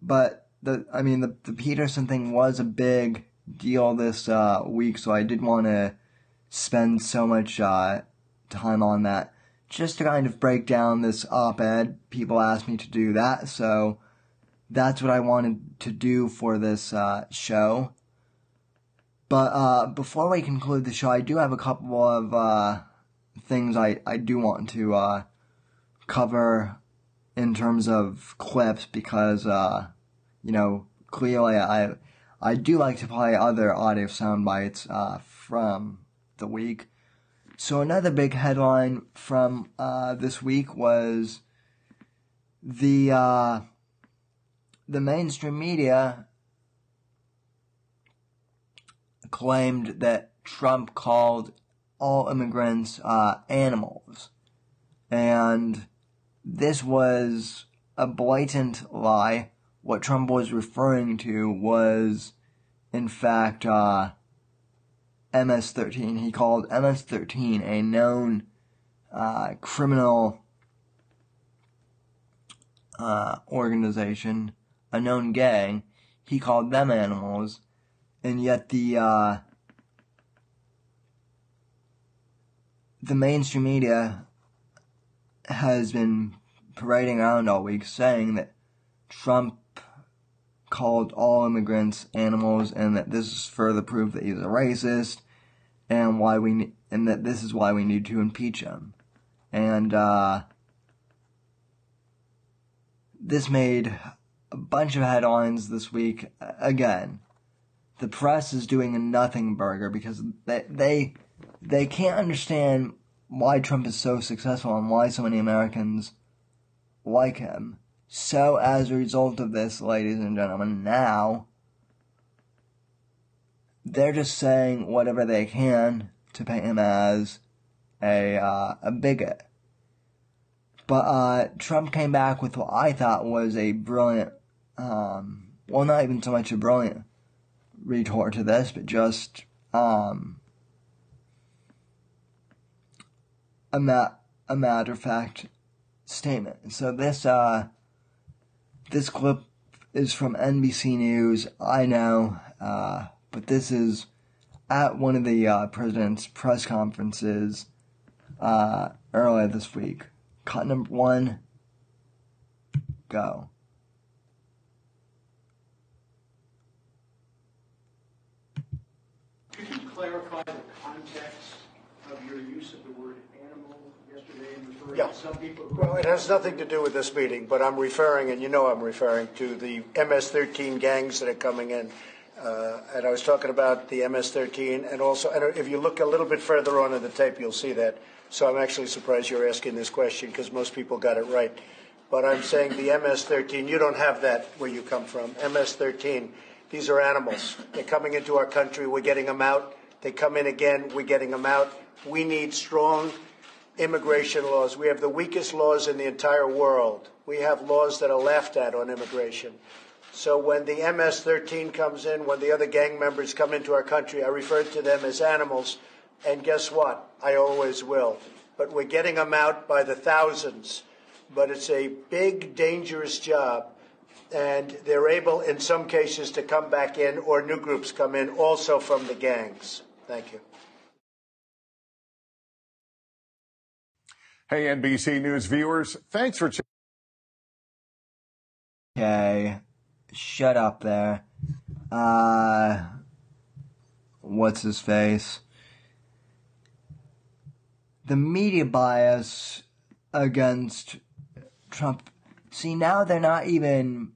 Speaker 1: but the I mean the the Peterson thing was a big deal this uh, week, so I did want to spend so much uh, time on that. Just to kind of break down this op-ed, people asked me to do that, so that's what I wanted to do for this uh, show. But uh, before we conclude the show, I do have a couple of uh, things I, I do want to uh, cover in terms of clips because, uh, you know, clearly I I do like to play other audio sound bites from the week. So another big headline from uh, this week was the uh, the mainstream media claimed that Trump called all immigrants uh, animals, and this was a blatant lie. What Trump was referring to was, in fact, uh, MS-13. He called MS-13 a known uh, criminal uh, organization, a known gang. He called them animals, and yet the uh, the mainstream media has been parading around all week saying that Trump called all immigrants animals and that this is further proof that he's a racist and why we and that this is why we need to impeach him. And uh, this made a bunch of headlines this week. Again, the press is doing a nothing burger because they they they can't understand why Trump is so successful and why so many Americans like him. So as a result of this, ladies and gentlemen, now they're just saying whatever they can to paint him as a uh, a bigot. But uh, Trump came back with what I thought was a brilliant, um, well, not even so much a brilliant retort to this, but just um, a, ma- a matter of fact statement. So this uh, this clip is from NBC News. I know, uh, but this is at one of the uh, president's press conferences uh, earlier this week. Cut number one, go.
Speaker 2: Could you clarify the context of your use of the word animal referring
Speaker 3: Yeah.
Speaker 2: some people? who-
Speaker 3: Well, it has nothing to do with this meeting, but I'm referring, and you know I'm referring to the MS-13 gangs that are coming in. Uh, and I was talking about the MS-13, and also, and if you look a little bit further on in the tape, you'll see that. So I'm actually surprised you're asking this question because most people got it right. But I'm saying the MS-13, you don't have that where you come from. MS-13, these are animals. They're coming into our country. We're getting them out. They come in again. We're getting them out. We need strong immigration laws. We have the weakest laws in the entire world. We have laws that are laughed at on immigration. So when the MS-13 comes in, when the other gang members come into our country, I refer to them as animals. And guess what? I always will. But we're getting them out by the thousands. But it's a big, dangerous job. And they're able, in some cases, to come back in, or new groups come in, also from the gangs. Thank you.
Speaker 4: Hey, NBC News viewers, thanks for.
Speaker 1: Okay, shut up there. Uh, what's his face? The media bias against Trump. See, now they're not even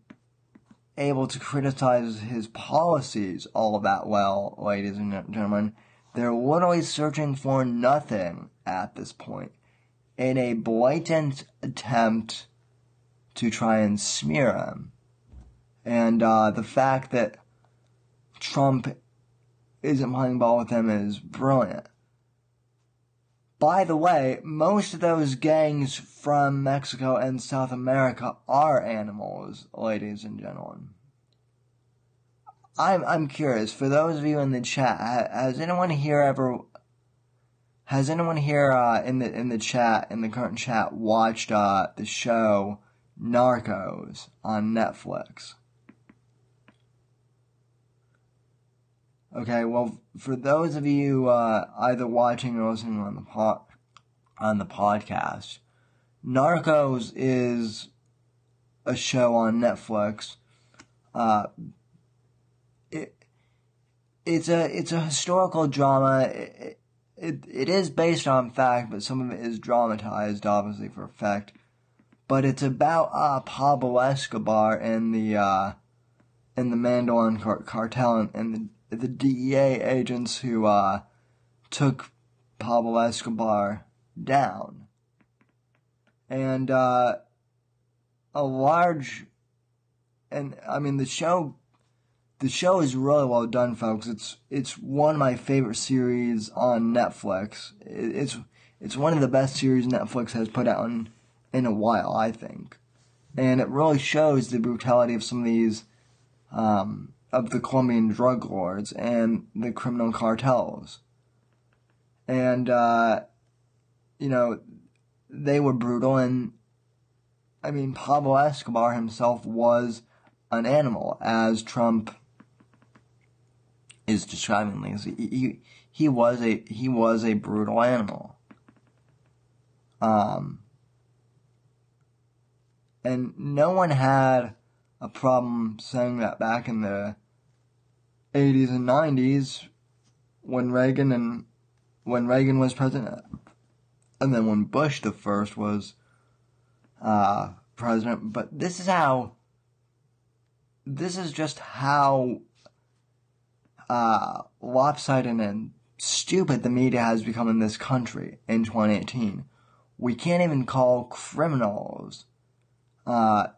Speaker 1: able to criticize his policies all that well, ladies and gentlemen. They're literally searching for nothing at this point in a blatant attempt to try and smear him. And uh, the fact that Trump isn't playing ball with him is brilliant. By the way, most of those gangs from Mexico and South America are animals, ladies and gentlemen. I'm I'm curious. For those of you in the chat, has anyone here ever has anyone here uh, in the in the chat in the current chat watched uh, the show Narcos on Netflix? Okay, well, for those of you uh, either watching or listening on the po- on the podcast, Narcos is a show on Netflix. Uh, it it's a it's a historical drama. It, it, it is based on fact, but some of it is dramatized, obviously for effect. But it's about uh, Pablo Escobar and the uh, and the Medellín car- cartel and, and the the DEA agents who uh, took Pablo Escobar down. And uh, a large, and I mean the show, the show is really well done, folks. It's it's one of my favorite series on Netflix. It's it's one of the best series Netflix has put out in in a while, I think, and it really shows the brutality of some of these. Um, of the Colombian drug lords and the criminal cartels. And, uh, you know, they were brutal and, I mean, Pablo Escobar himself was an animal, as Trump is describing things. He, he, he was a he was a brutal animal. Um, and no one had a problem saying that back in the 80s and 90s when Reagan and when Reagan was president, and then when Bush the first was uh, president. But this is how. This is just how uh, lopsided and stupid the media has become in this country in 2018. We can't even call criminals, uh,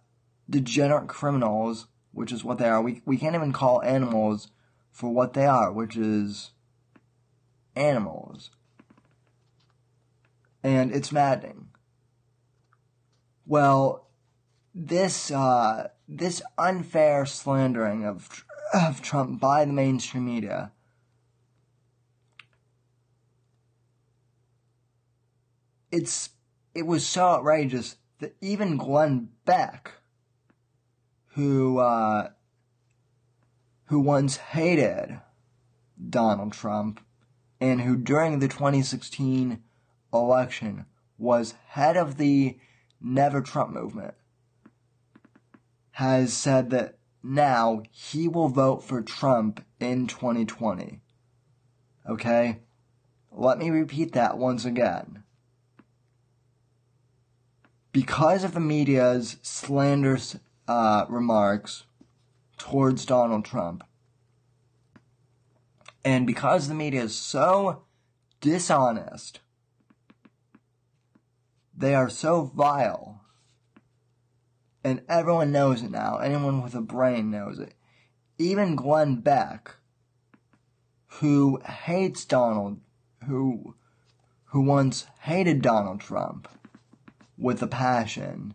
Speaker 1: degenerate criminals, which is what they are. We we can't even call animals for what they are, which is animals. And it's maddening. Well, this uh, this unfair slandering of of Trump by the mainstream media. It's it was so outrageous that even Glenn Beck, who uh, who once hated Donald Trump and who during the 2016 election was head of the Never Trump movement, has said that now he will vote for Trump in 2020. Okay? Let me repeat that once again. Because of the media's slanderous uh, remarks towards Donald Trump, and because the media is so dishonest, they are so vile, and everyone knows it now. Anyone with a brain knows it. Even Glenn Beck, who hates Donald, who who once hated Donald Trump with a passion,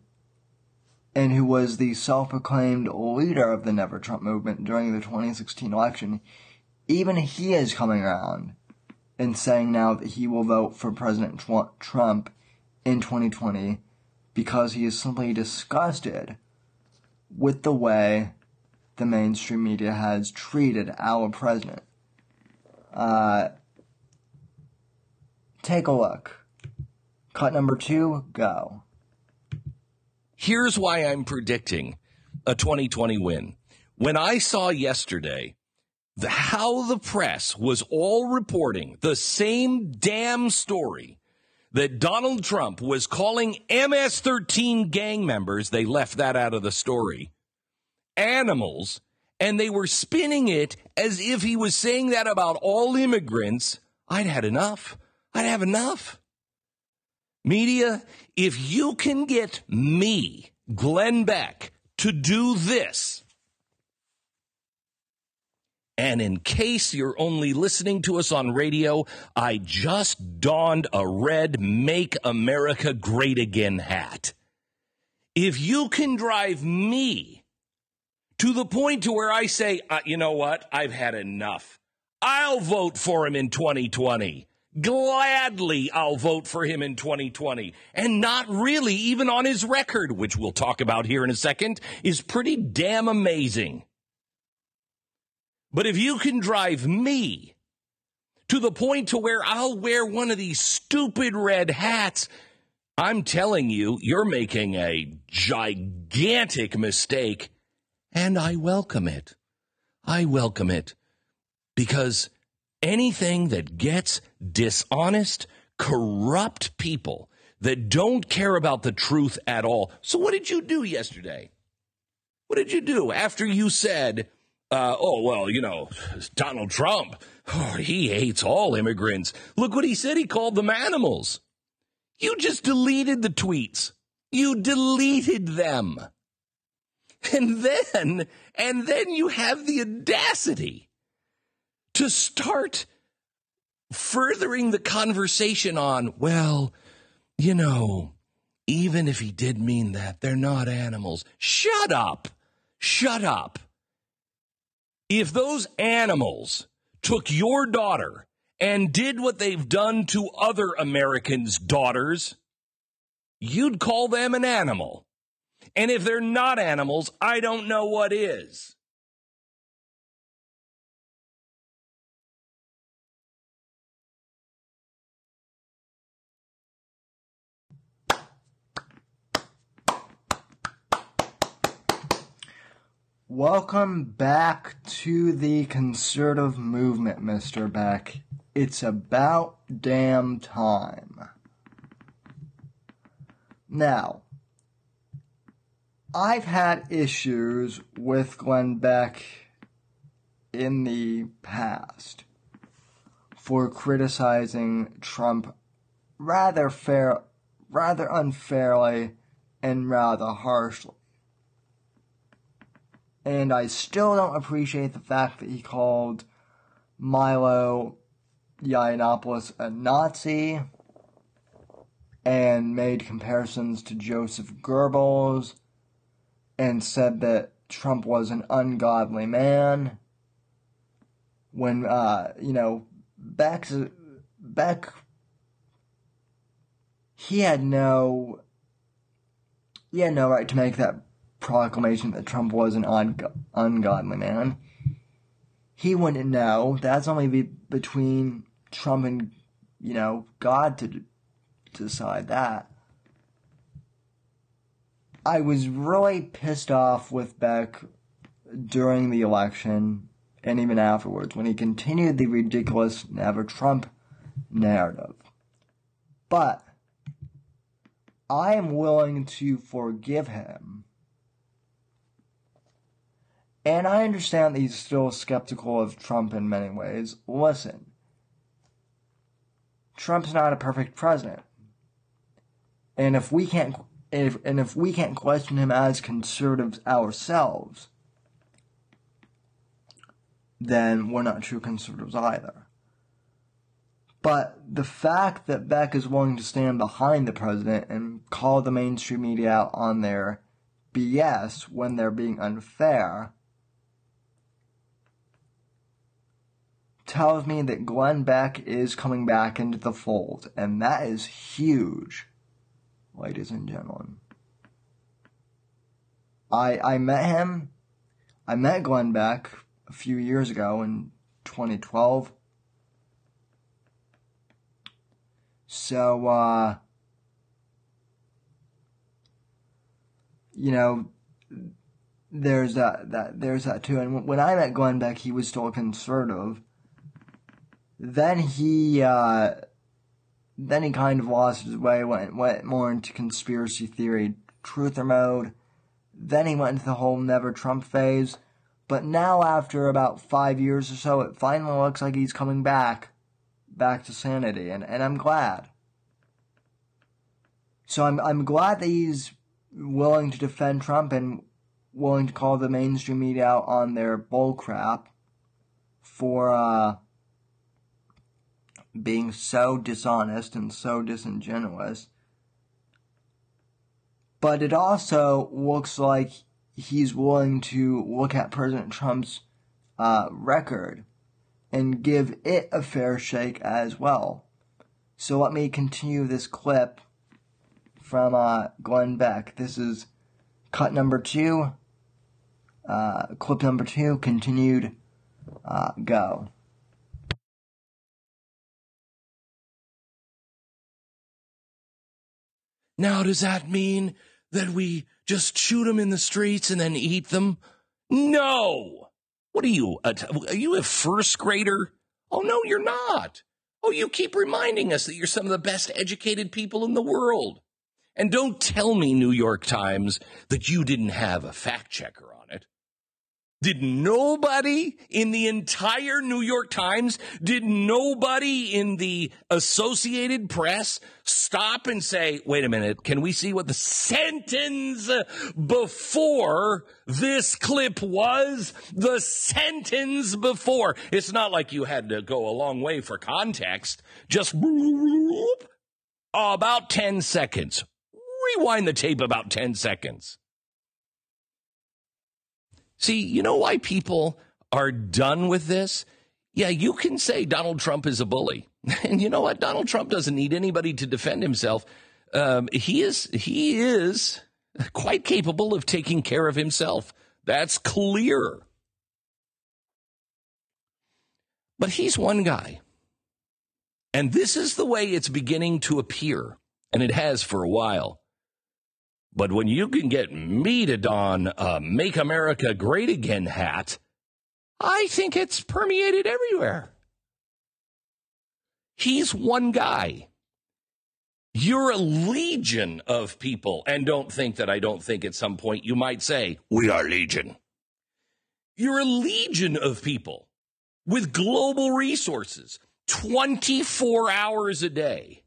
Speaker 1: and who was the self-proclaimed leader of the Never Trump movement during the 2016 election, even he is coming around and saying now that he will vote for President Trump in 2020 because he is simply disgusted with the way the mainstream media has treated our president. Uh, take a look. Cut number two, go.
Speaker 5: Here's why I'm predicting a 2020 win. When I saw yesterday the, how the press was all reporting the same damn story that Donald Trump was calling MS 13 gang members, they left that out of the story, animals, and they were spinning it as if he was saying that about all immigrants. I'd had enough. I'd have enough. Media, if you can get me, Glenn Beck, to do this, and in case you're only listening to us on radio, I just donned a red Make America Great Again hat. If you can drive me to the point to where I say, uh, you know what, I've had enough. I'll vote for him in 2020. Gladly, I'll vote for him in 2020. And not really even on his record, which we'll talk about here in a second, is pretty damn amazing. But if you can drive me to the point to where I'll wear one of these stupid red hats, I'm telling you, you're making a gigantic mistake. And I welcome it. I welcome it because anything that gets dishonest, corrupt people that don't care about the truth at all. So, what did you do yesterday? What did you do after you said, uh, oh, well, you know, Donald Trump, oh, he hates all immigrants. Look what he said. He called them animals. You just deleted the tweets. You deleted them. And then, and then you have the audacity to start furthering the conversation on, well, you know, even if he did mean that, they're not animals. Shut up. Shut up. If those animals took your daughter and did what they've done to other Americans' daughters, you'd call them an animal. And if they're not animals, I don't know what is.
Speaker 1: Welcome back to the conservative movement, Mr. Beck. It's about damn time. Now, I've had issues with Glenn Beck in the past for criticizing Trump rather fair, rather unfairly and rather harshly. And I still don't appreciate the fact that he called Milo Yiannopoulos a Nazi and made comparisons to Joseph Goebbels and said that Trump was an ungodly man. When, uh, you know, Beck's, Beck, he had no, he had no right to make that proclamation that Trump was an un- ungodly man. He wouldn't know. That's only be between Trump and, you know, God to, to decide that. I was really pissed off with Beck during the election and even afterwards when he continued the ridiculous Never Trump narrative. But I am willing to forgive him. And I understand that he's still skeptical of Trump in many ways. Listen, Trump's not a perfect president. And if we can't if, and if we can't question him as conservatives ourselves, then we're not true conservatives either. But the fact that Beck is willing to stand behind the president and call the mainstream media out on their BS when they're being unfair tells me that Glenn Beck is coming back into the fold, and that is huge ladies and gentlemen. I I met him. I met Glenn Beck a few years ago in 2012. So uh you know there's that that there's that too and when I met Glenn Beck he was still a conservative then he uh then he kind of lost his way, went, went more into conspiracy theory truther mode. Then he went into the whole never Trump phase. But now, after about five years or so, it finally looks like he's coming back, back to sanity, and, and I'm glad. So I'm, I'm glad that he's willing to defend Trump and willing to call the mainstream media out on their bullcrap for, uh, being so dishonest and so disingenuous. But it also looks like he's willing to look at President Trump's uh, record and give it a fair shake as well. So let me continue this clip from uh, Glenn Beck. This is cut number two, uh, clip number two, continued, uh, go.
Speaker 5: Now, does that mean that we just shoot them in the streets and then eat them? No. What are you? are you a first grader? Oh, no, you're not. Oh, you keep reminding us that you're some of the best educated people in the world. And don't tell me, New York Times, that you didn't have a fact checker on. Did nobody in the entire New York Times, did nobody in the Associated Press stop and say, wait a minute, can we see what the sentence before this clip was? The sentence before. It's not like you had to go a long way for context. Just about 10 seconds. Rewind the tape about 10 seconds. See, you know why people are done with this? Yeah, you can say Donald Trump is a bully. And you know what? Donald Trump doesn't need anybody to defend himself. Um, he is, he is quite capable of taking care of himself. That's clear. But he's one guy. And this is the way it's beginning to appear. And it has for a while. But when you can get me to don a Make America Great Again hat, I think it's permeated everywhere. He's one guy. You're a legion of people. And don't think that I don't think at some point you might say, we are legion. You're a legion of people with global resources, 24 hours a day,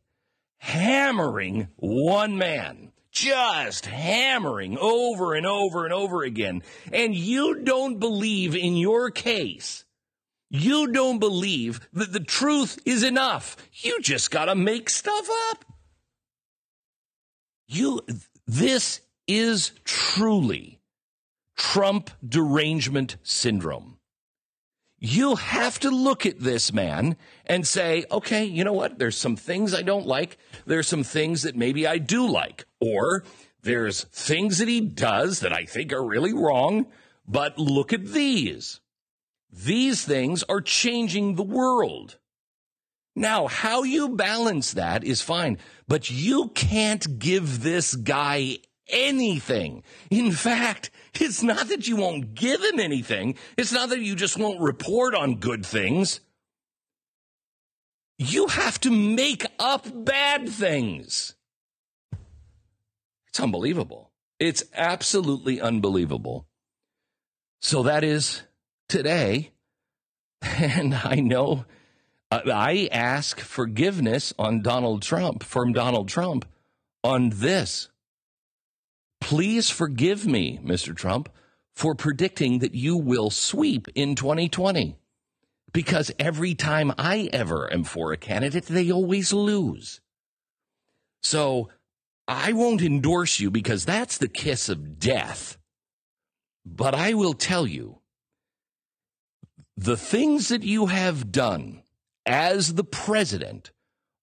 Speaker 5: hammering one man, just hammering over and over and over again. And you don't believe in your case. You don't believe that the truth is enough. You just got to make stuff up. You, this is truly Trump derangement syndrome. You have to look at this man and say, okay, you know what? There's some things I don't like. There's some things that maybe I do like. Or there's things that he does that I think are really wrong. But look at these. These things are changing the world. Now, how you balance that is fine, but you can't give this guy anything. In fact, it's not that you won't give him anything. It's not that you just won't report on good things. You have to make up bad things. It's unbelievable. It's absolutely unbelievable. So that is today. And I know uh, I ask forgiveness on Donald Trump from Donald Trump on this. Please forgive me, Mr. Trump, for predicting that you will sweep in 2020. Because every time I ever am for a candidate, they always lose. So I won't endorse you because that's the kiss of death. But I will tell you the things that you have done as the president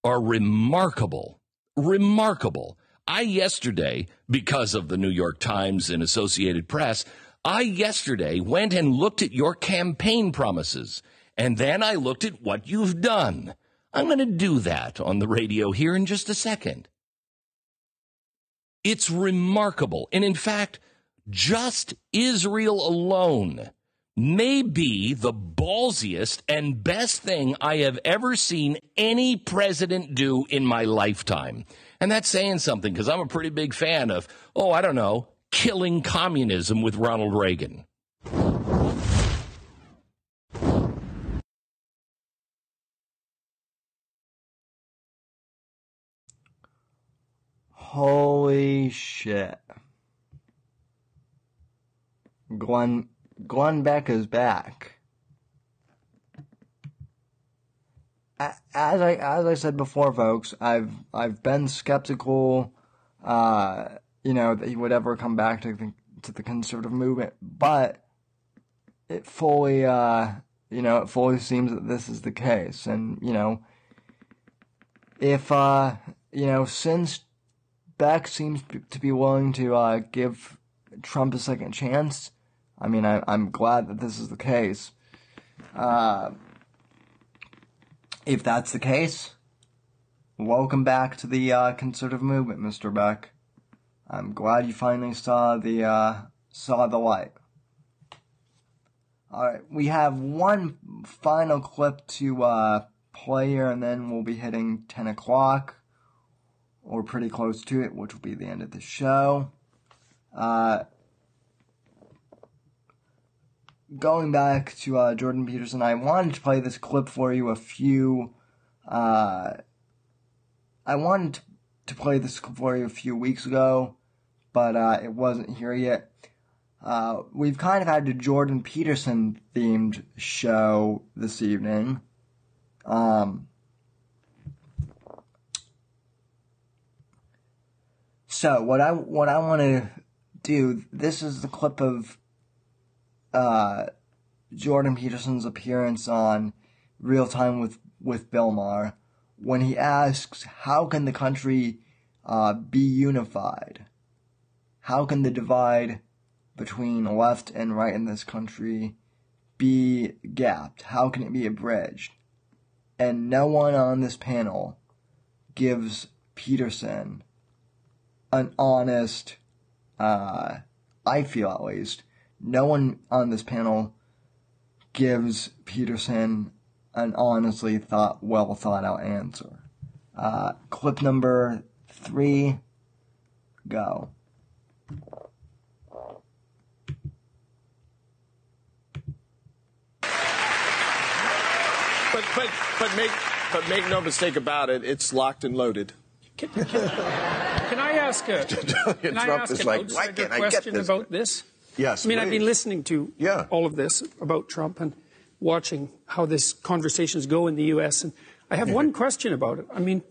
Speaker 5: are remarkable, remarkable. I yesterday, because of the New York Times and Associated Press, I yesterday went and looked at your campaign promises and then I looked at what you've done. I'm going to do that on the radio here in just a second. It's remarkable. And in fact, just Israel alone may be the ballsiest and best thing I have ever seen any president do in my lifetime. And that's saying something because I'm a pretty big fan of, oh, I don't know, killing communism with Ronald Reagan.
Speaker 1: Holy shit. Glenn Glenn Beck is back. As I as I said before, folks, I've I've been skeptical, uh, you know, that he would ever come back to the, to the conservative movement, but it fully, uh, you know, it fully seems that this is the case, and you know, if uh, you know, since Beck seems to be willing to uh, give Trump a second chance I mean, I, am glad that this is the case. Uh, if that's the case, welcome back to the uh, conservative movement, Mr. Beck. I'm glad you finally saw the uh, saw the light. All right, we have one final clip to uh, play here, and then we'll be hitting 10 o'clock, or pretty close to it, which will be the end of the show. Uh, going back to uh, Jordan Peterson, I wanted to play this clip for you a few. Uh, I wanted to play this for you a few weeks ago, but uh, it wasn't here yet. Uh, we've kind of had a Jordan Peterson themed show this evening. Um, so what I what I want to do. This is the clip of uh, Jordan Peterson's appearance on Real Time with, with Bill Maher when he asks, how can the country uh, be unified? How can the divide between left and right in this country be gapped? How can it be abridged? And no one on this panel gives Peterson an honest uh, I feel at least, no one on this panel gives Peterson an honestly thought, well thought out answer. Uh, clip number three, go.
Speaker 6: But but but make but make no mistake about it. It's locked and loaded.
Speaker 7: Can, can, can I ask a, can I
Speaker 8: Trump
Speaker 7: ask
Speaker 8: is like, "Why can't I get
Speaker 7: question
Speaker 8: this?"
Speaker 7: about this?
Speaker 8: Yes,
Speaker 7: I mean, I've been listening to
Speaker 8: Yeah.
Speaker 7: all of this about Trump and watching how these conversations go in the U.S. And I have one question about it. I mean,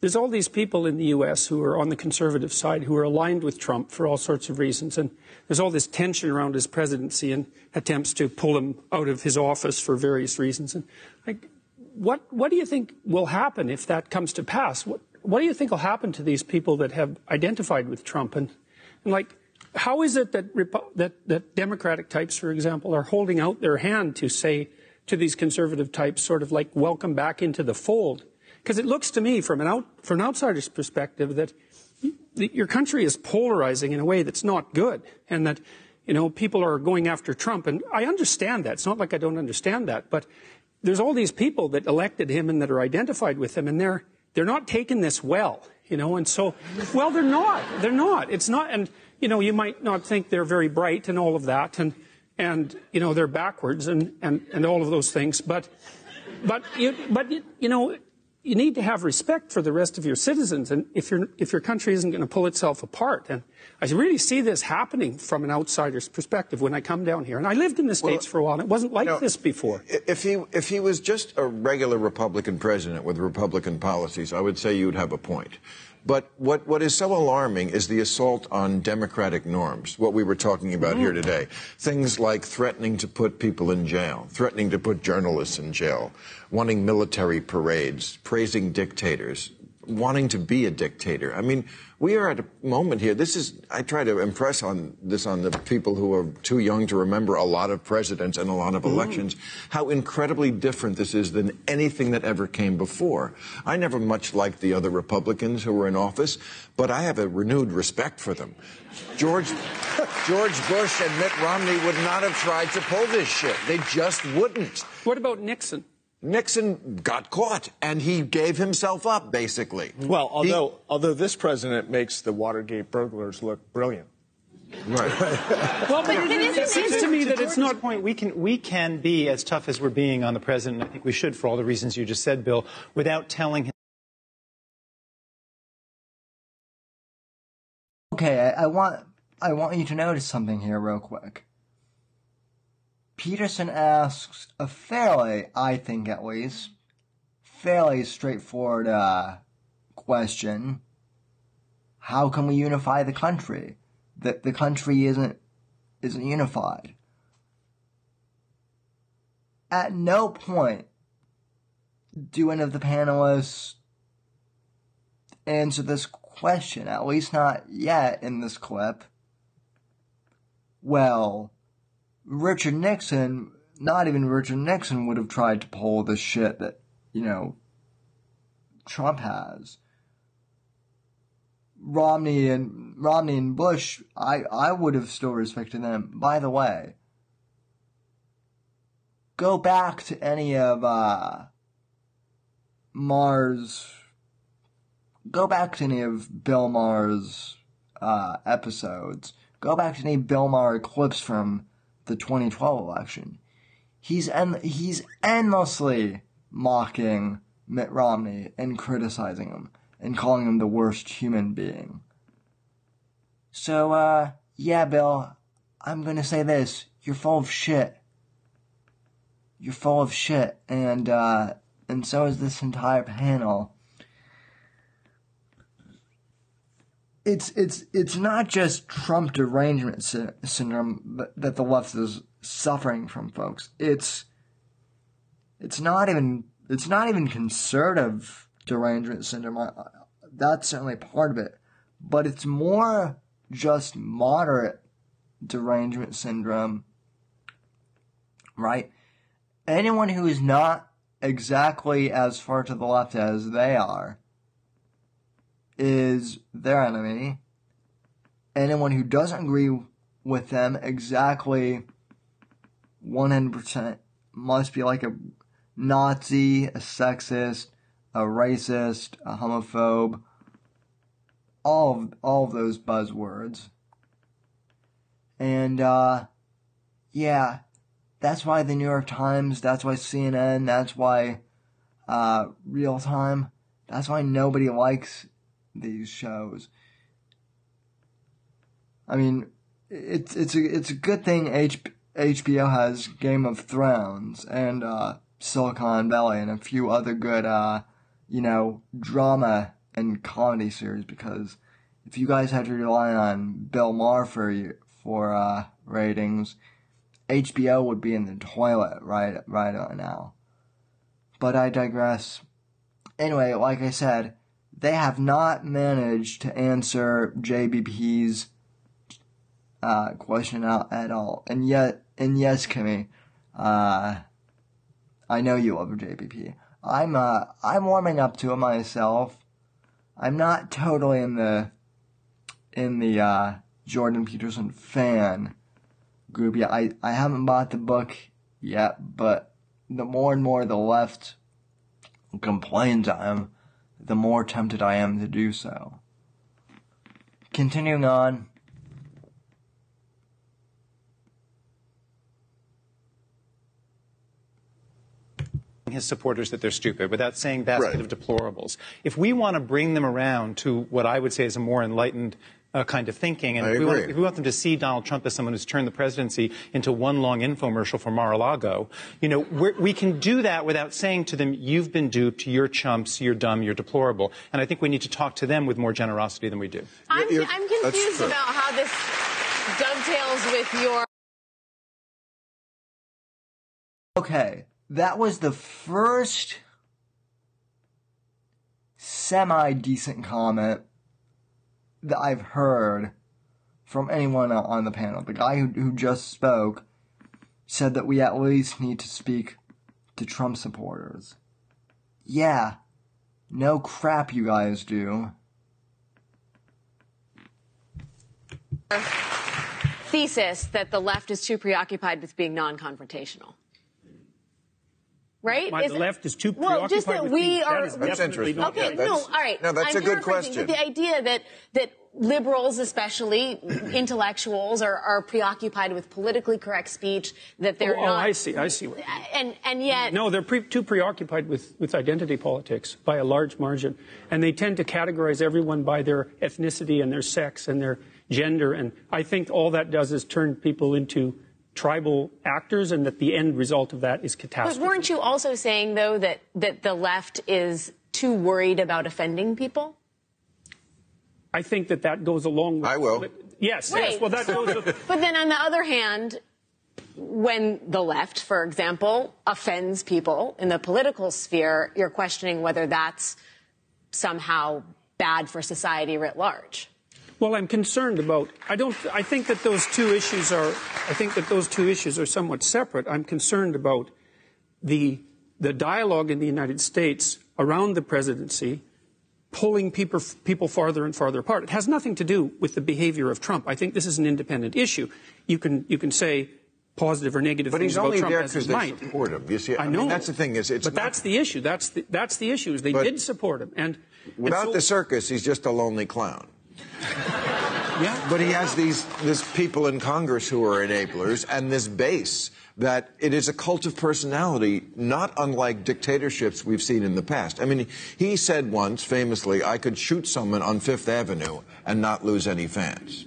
Speaker 7: there's all these people in the U.S. who are on the conservative side who are aligned with Trump for all sorts of reasons. And there's all this tension around his presidency and attempts to pull him out of his office for various reasons. And like, what, what do you think will happen if that comes to pass? What, what do you think will happen to these people that have identified with Trump? And, and like, how is it that, that, that Democratic types, for example, are holding out their hand to say to these conservative types, sort of like, welcome back into the fold? Because it looks to me, from an, out, from an outsider's perspective, that that your country is polarizing in a way that's not good, and that you know people are going after Trump. And I understand that. It's not like I don't understand that, but there's all these people that elected him and that are identified with him, and they're they're not taking this well, you know. And so, well, they're not. They're not. It's not. And you know, you might not think they're very bright and all of that, and and you know they're backwards and and and all of those things, but but you, but you, you know you need to have respect for the rest of your citizens and if your if your country isn't going to pull itself apart and I really see this happening from an outsider's perspective when I come down here and I lived in the states for a while and it wasn't like
Speaker 8: No,
Speaker 7: this before
Speaker 8: If he if he was just a regular Republican president with Republican policies, I would say you'd have a point. But what, what is so alarming is the assault on democratic norms, what we were talking about here mm. today. Things like threatening to put people in jail, threatening to put journalists in jail, wanting military parades, praising dictators, wanting to be a dictator. I mean, we are at a moment here. This is, I try to impress on this on the people who are too young to remember a lot of presidents and a lot of mm-hmm. elections, how incredibly different this is than anything that ever came before. I never much liked the other Republicans who were in office, but I have a renewed respect for them. George, George Bush and Mitt Romney would not have tried to pull this shit. They just wouldn't.
Speaker 7: what about Nixon
Speaker 8: Nixon got caught and he gave himself up, basically.
Speaker 6: Well,
Speaker 8: He-
Speaker 6: although although this president makes the Watergate burglars look brilliant.
Speaker 8: right.
Speaker 7: well but it, it seems to me that it's
Speaker 9: Jordan's
Speaker 7: not
Speaker 9: point. We can we can be as tough as we're being on the president. I think we should, for all the reasons you just said, Bill, without telling him.
Speaker 1: Okay, I, I want I want you to notice something here real quick. Peterson asks a fairly, I think at least, fairly straightforward uh, question. How can we unify the country? That the country isn't isn't unified. At no point do any of the panelists answer this question, at least not yet in this clip. Well, Richard Nixon, not even Richard Nixon would have tried to pull the shit that, you know, Trump has. Romney and Romney and Bush, I, I would have still respected them. By the way, go back to any of uh Maher's go back to any of Bill Maher's uh, episodes. Go back to any Bill Maher clips from the 2012 election. He's he's endlessly mocking Mitt Romney and criticizing him and calling him the worst human being. So, uh, yeah, Bill, I'm gonna say this. You're full of shit. You're full of shit. And, uh, and so is this entire panel. It's it's it's not just Trump derangement sy- syndrome that, the left is suffering from, folks. It's it's not even it's not even conservative derangement syndrome. I- I- That's certainly part of it, but it's more just moderate derangement syndrome, right? Anyone who is not exactly as far to the left as they are is their enemy. anyone who doesn't agree with them exactly 100% must be like a Nazi, a sexist, a racist, a homophobe, all of, all of those buzzwords. And, uh, yeah, that's why the New York Times, that's why CNN, that's why, uh, Real Time, that's why nobody likes these shows. I mean, it's, it's a, it's a good thing H, HBO has Game of Thrones and, uh, Silicon Valley and a few other good, uh, you know, drama and comedy series because if you guys had to rely on Bill Maher for for uh, ratings, HBO would be in the toilet right right now. But I digress. Anyway, like I said, they have not managed to answer JBP's uh, question out at all. And yet, and yes, Kimmy, uh, I know you love JBP. I'm uh I'm warming up to it myself. I'm not totally in the in the uh, Jordan Peterson fan group yet. I, I haven't bought the book yet, but the more and more the left complains I am, the more tempted I am to do so. Continuing on,
Speaker 9: his supporters that they're stupid without saying basket
Speaker 8: Right.
Speaker 9: of deplorables. If we want to bring them around to what I would say is a more enlightened uh, kind of thinking, and
Speaker 8: I
Speaker 9: if we, want, if we want them to see Donald Trump as someone who's turned the presidency into one long infomercial for Mar-a-Lago, you know, we're, we can do that without saying to them, "You've been duped. You're chumps. You're dumb. You're deplorable." And I think we need to talk to them with more generosity than we do.
Speaker 10: I'm, I'm confused about how this dovetails with your.
Speaker 1: Okay, that was the first semi decent comment that I've heard from anyone on the panel. The guy who, who just spoke said that we at least need to speak to Trump supporters. Yeah, no crap, you guys do.
Speaker 10: thesis that the left is too preoccupied with being non-confrontational. Right?
Speaker 7: My,
Speaker 10: Is-
Speaker 7: the left is too
Speaker 10: well, just
Speaker 7: preoccupied
Speaker 10: that
Speaker 7: with
Speaker 10: we
Speaker 7: being-
Speaker 10: are.
Speaker 7: that is
Speaker 8: That's interesting.
Speaker 7: not
Speaker 10: Okay,
Speaker 8: Yeah,
Speaker 10: no, all right.
Speaker 8: no, that's
Speaker 10: I'm
Speaker 8: a good question.
Speaker 10: The idea that that liberals, especially intellectuals, are, are preoccupied with politically correct speech, that they're
Speaker 7: oh, oh
Speaker 10: not.
Speaker 7: I see. I see. What,
Speaker 10: And and yet,
Speaker 7: no, they're pre- too preoccupied with, with identity politics by a large margin, and they tend to categorize everyone by their ethnicity and their sex and their gender. And I think all that does is turn people into tribal actors, and that the end result of that is
Speaker 10: but
Speaker 7: catastrophe.
Speaker 10: weren't you also saying though that that the left is too worried about offending people?
Speaker 7: I think that that goes along with.
Speaker 8: I will.
Speaker 7: Yes, yes. Well, that goes. With,
Speaker 10: But then on the other hand, when the left, for example, offends people in the political sphere, you're questioning whether that's somehow bad for society writ large.
Speaker 7: Well, I'm concerned about. I don't. I think that those two issues are. I think that those two issues are somewhat separate. I'm concerned about the the dialogue in the United States around the presidency pulling people people farther and farther apart. It has nothing to do with the behavior of Trump. I think this is an independent issue. You can you can say positive or negative
Speaker 8: But
Speaker 7: things
Speaker 8: he's
Speaker 7: about
Speaker 8: only
Speaker 7: Trump
Speaker 8: there because they
Speaker 7: might.
Speaker 8: support him. You see,
Speaker 7: I
Speaker 8: mean,
Speaker 7: know.
Speaker 8: that's the thing is, it's
Speaker 7: but
Speaker 8: not-
Speaker 7: that's the issue. That's the that's the issue. Is they did support him, and and
Speaker 8: Without
Speaker 7: so-
Speaker 8: the circus, he's just a lonely clown.
Speaker 7: yeah.
Speaker 8: But he has these this people in Congress who are enablers and this base that it is a cult of personality, not unlike dictatorships we've seen in the past. I mean, he said once famously, "I could shoot someone on Fifth Avenue and not lose any fans."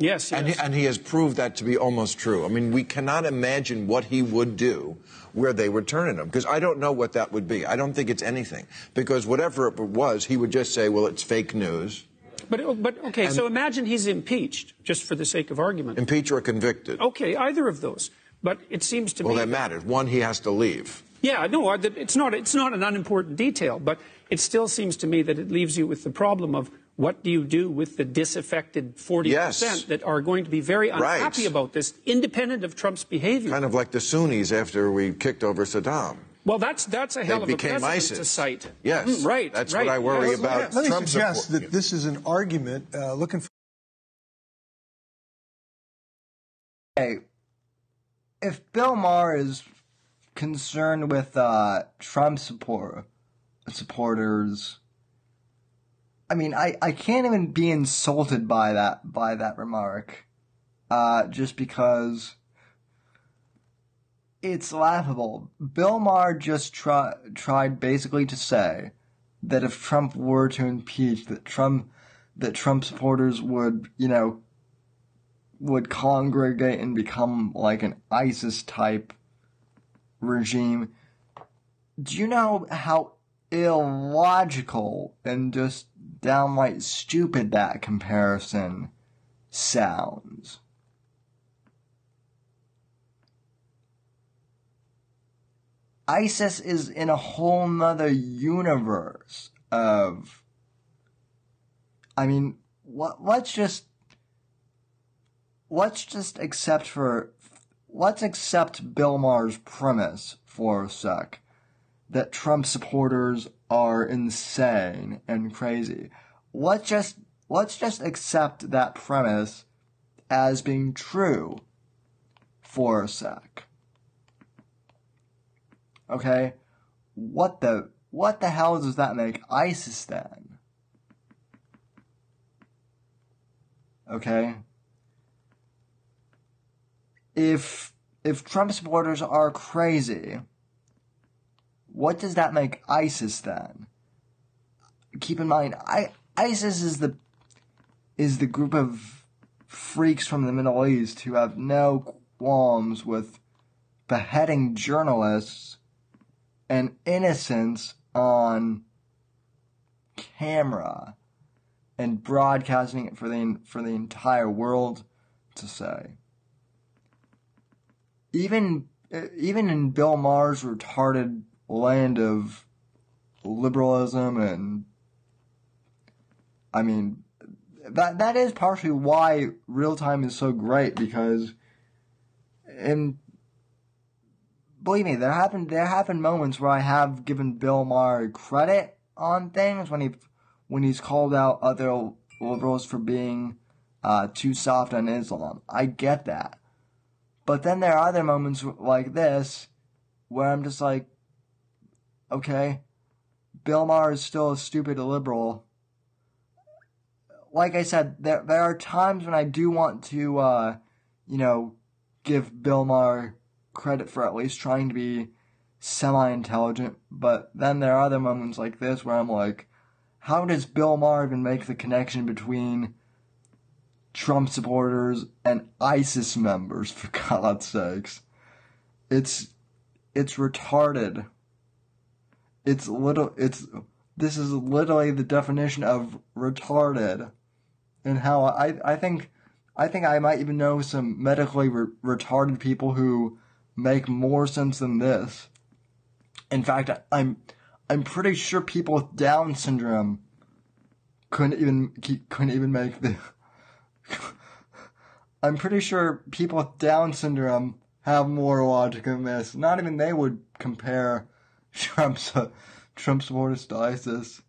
Speaker 7: Yes, yes.
Speaker 8: And he, and he has proved that to be almost true. I mean, we cannot imagine what he would do where they would turn on him because I don't know what that would be. I don't think it's anything because whatever it was, he would just say, "Well, it's fake news."
Speaker 7: But, but okay,
Speaker 8: And-
Speaker 7: so imagine he's impeached, just for the sake of argument.
Speaker 8: Impeached or convicted.
Speaker 7: Okay, either of those. But it seems to
Speaker 8: Well,
Speaker 7: me.
Speaker 8: that matters. One, he has to leave.
Speaker 7: Yeah, no, it's not. It's not an unimportant detail, but it still seems to me that it leaves you with the problem of what do you do with the disaffected 40
Speaker 8: Yes.
Speaker 7: percent that are going to be very
Speaker 8: Right.
Speaker 7: unhappy about this, independent of Trump's behavior.
Speaker 8: Kind of like the Sunnis after we kicked over Saddam.
Speaker 7: Well, that's that's a hell
Speaker 8: they
Speaker 7: of a precedent
Speaker 8: ISIS.
Speaker 7: to cite.
Speaker 8: Yes,
Speaker 7: mm, right.
Speaker 8: That's
Speaker 7: right.
Speaker 8: what I worry
Speaker 7: yes.
Speaker 8: about.
Speaker 11: Let, let me
Speaker 8: Trump
Speaker 11: suggest
Speaker 8: support.
Speaker 11: that this is an argument uh, looking for.
Speaker 1: Hey, if Bill Maher is concerned with uh, Trump support supporters, I mean, I, I can't even be insulted by that by that remark, uh, just because it's laughable. Bill Maher just try, tried basically to say that if Trump were to impeach, that Trump that Trump supporters would, you know, would congregate and become like an ISIS type regime. Do you know how illogical and just downright stupid that comparison sounds? ISIS is in a whole nother universe of. I mean, what? Let's just let's just accept for let's accept Bill Maher's premise for a sec that Trump supporters are insane and crazy. Let's just let's just accept that premise as being true for a sec. Okay? What the what the hell does that make ISIS then? Okay? If if Trump supporters are crazy, what does that make ISIS then? Keep in mind, I, ISIS is the is the group of freaks from the Middle East who have no qualms with beheading journalists and innocence on camera and broadcasting it for the for the entire world to say. Even even in Bill Maher's retarded land of liberalism and I mean that that is partially why real time is so great because and believe me, there happened there have been moments where I have given Bill Maher credit on things when he when he's called out other liberals for being uh, too soft on Islam. I get that, but then there are other moments like this where I'm just like, okay, Bill Maher is still a stupid liberal. Like I said, there there are times when I do want to, uh, you know, give Bill Maher credit for at least trying to be semi intelligent, but then there are other moments like this where I'm like, how does Bill Maher even make the connection between Trump supporters and ISIS members, for God's sakes? It's it's retarded. It's little it's this is literally the definition of retarded. And how I I think I think I might even know some medically re- retarded people who make more sense than this. In fact, I'm I'm pretty sure people with Down syndrome couldn't even couldn't even make the. I'm pretty sure people with Down syndrome have more logic than this. Not even they would compare Trump's uh, Trump supporters to ISIS.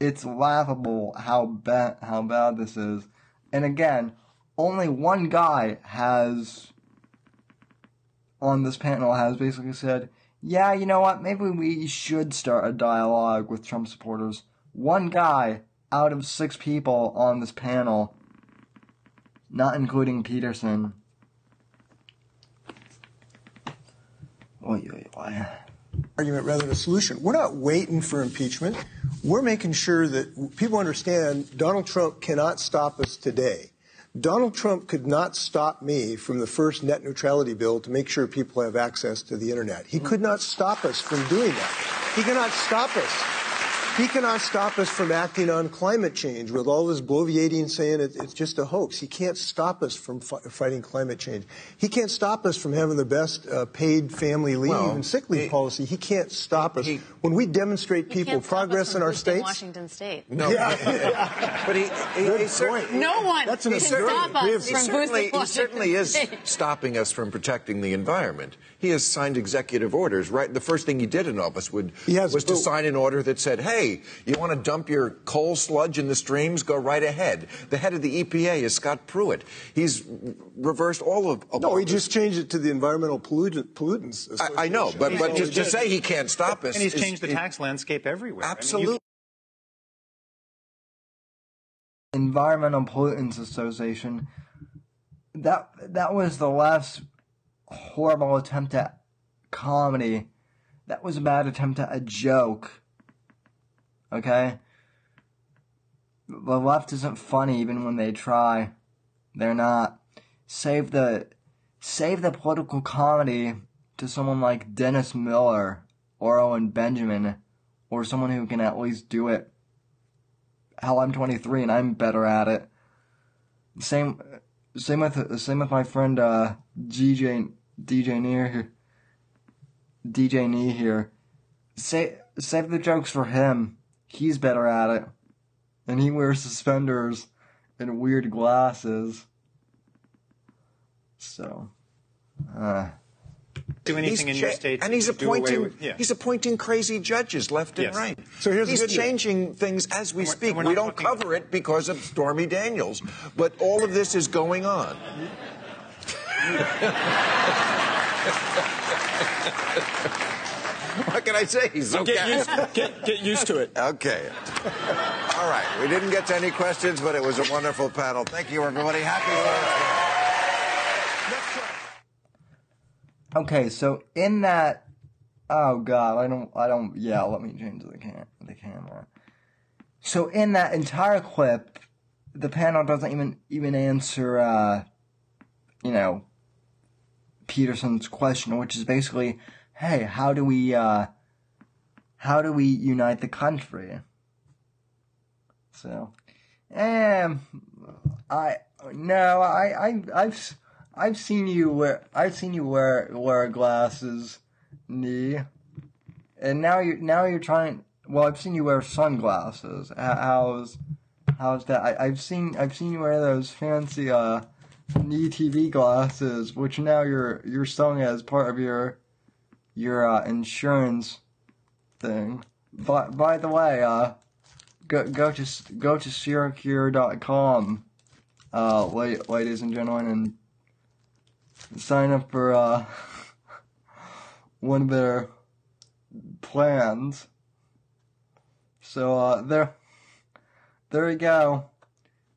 Speaker 1: It's laughable how bad how bad this is. And again, only one guy has on this panel has basically said, yeah, you know what, maybe we should start a dialogue with Trump supporters. One guy out of six people on this panel, not including Peterson. Oy, oy, oy.
Speaker 11: Argument rather than a solution. We're not waiting for impeachment. We're making sure that people understand Donald Trump cannot stop us today. Donald Trump could not stop me from the first net neutrality bill to make sure people have access to the internet. He could not stop us from doing that. He cannot stop us. He cannot stop us from acting on climate change with all this bloviating saying it, it's just a hoax. He can't stop us from fi- fighting climate change. He can't stop us from having the best uh, paid family leave
Speaker 8: Well,
Speaker 11: and sick leave
Speaker 8: he-
Speaker 11: policy. He can't stop us.
Speaker 8: he-
Speaker 11: when we demonstrate people
Speaker 10: can't stop us
Speaker 11: progress in our
Speaker 10: boosting
Speaker 11: states,
Speaker 10: Washington State.
Speaker 8: No, but he, he, he certainly,
Speaker 10: No one
Speaker 11: That's an
Speaker 10: can
Speaker 11: absurd-
Speaker 10: stop us
Speaker 8: he
Speaker 10: from
Speaker 8: certainly, he certainly is stopping us from protecting the environment. He has signed executive orders. Right, the first thing he did in office would,
Speaker 11: He has,
Speaker 8: was to sign an order that said, "Hey, hey, you want to dump your coal sludge in the streams? Go right ahead. The head of the EPA is Scott Pruitt. He's reversed all of. of
Speaker 11: No, he just changed it to the Environmental Pollutant, Pollutants
Speaker 8: I, I know, but
Speaker 11: Association.
Speaker 8: but
Speaker 11: That's
Speaker 8: to, to say he can't stop us,
Speaker 9: And he's
Speaker 8: is-
Speaker 9: changed the
Speaker 8: is-
Speaker 9: tax landscape everywhere. I mean, you-
Speaker 8: Absolutely.
Speaker 1: Environmental Pollutants Association. That that was the last horrible attempt at comedy. That was a bad attempt at a joke. Okay? The left isn't funny even when they try. They're not. Save the save the political comedy to someone like Dennis Miller or Owen Benjamin or someone who can at least do it hell, I'm 23 and I'm better at it. Same, same with same with my friend uh, DJ DJ Near here. DJ Nee here. Say, save the jokes for him. He's better at it, and he wears suspenders and weird glasses. So, uh,
Speaker 9: do anything in your
Speaker 8: cha-
Speaker 9: state
Speaker 8: and he's appointing
Speaker 9: with- yeah.
Speaker 8: he's appointing crazy judges left
Speaker 9: Yes.
Speaker 8: and right.
Speaker 11: So here's
Speaker 8: he's
Speaker 11: good news.
Speaker 8: changing things as we
Speaker 9: we're-
Speaker 8: speak.
Speaker 9: we're
Speaker 8: We don't
Speaker 9: talking-
Speaker 8: cover it because of Stormy Daniels, but all of this is going on. what can I say? He's okay.
Speaker 6: Get used, get, get used to it.
Speaker 8: Okay. All right. We didn't get to any questions, but it was a wonderful panel. Thank you, everybody. Happy Thursday.
Speaker 1: okay, so in that, oh god, I don't, I don't, yeah, let me change the cam, the camera. So in that entire clip, the panel doesn't even even answer, uh, you know, Peterson's question, which is basically, hey, how do we, uh, how do we unite the country? So, um, I no, I I I've I've seen you wear I've seen you wear wear glasses, knee, and now you're now you're trying. Well, I've seen you wear sunglasses. How's how's that? I, I've seen I've seen you wear those fancy uh knee TV glasses, which now you're you're selling as part of your your uh, insurance thing. But by the way, uh, go go to go to Syracuse.com, uh, ladies and gentlemen, and sign up for uh one of their plans. So uh, there, there you go.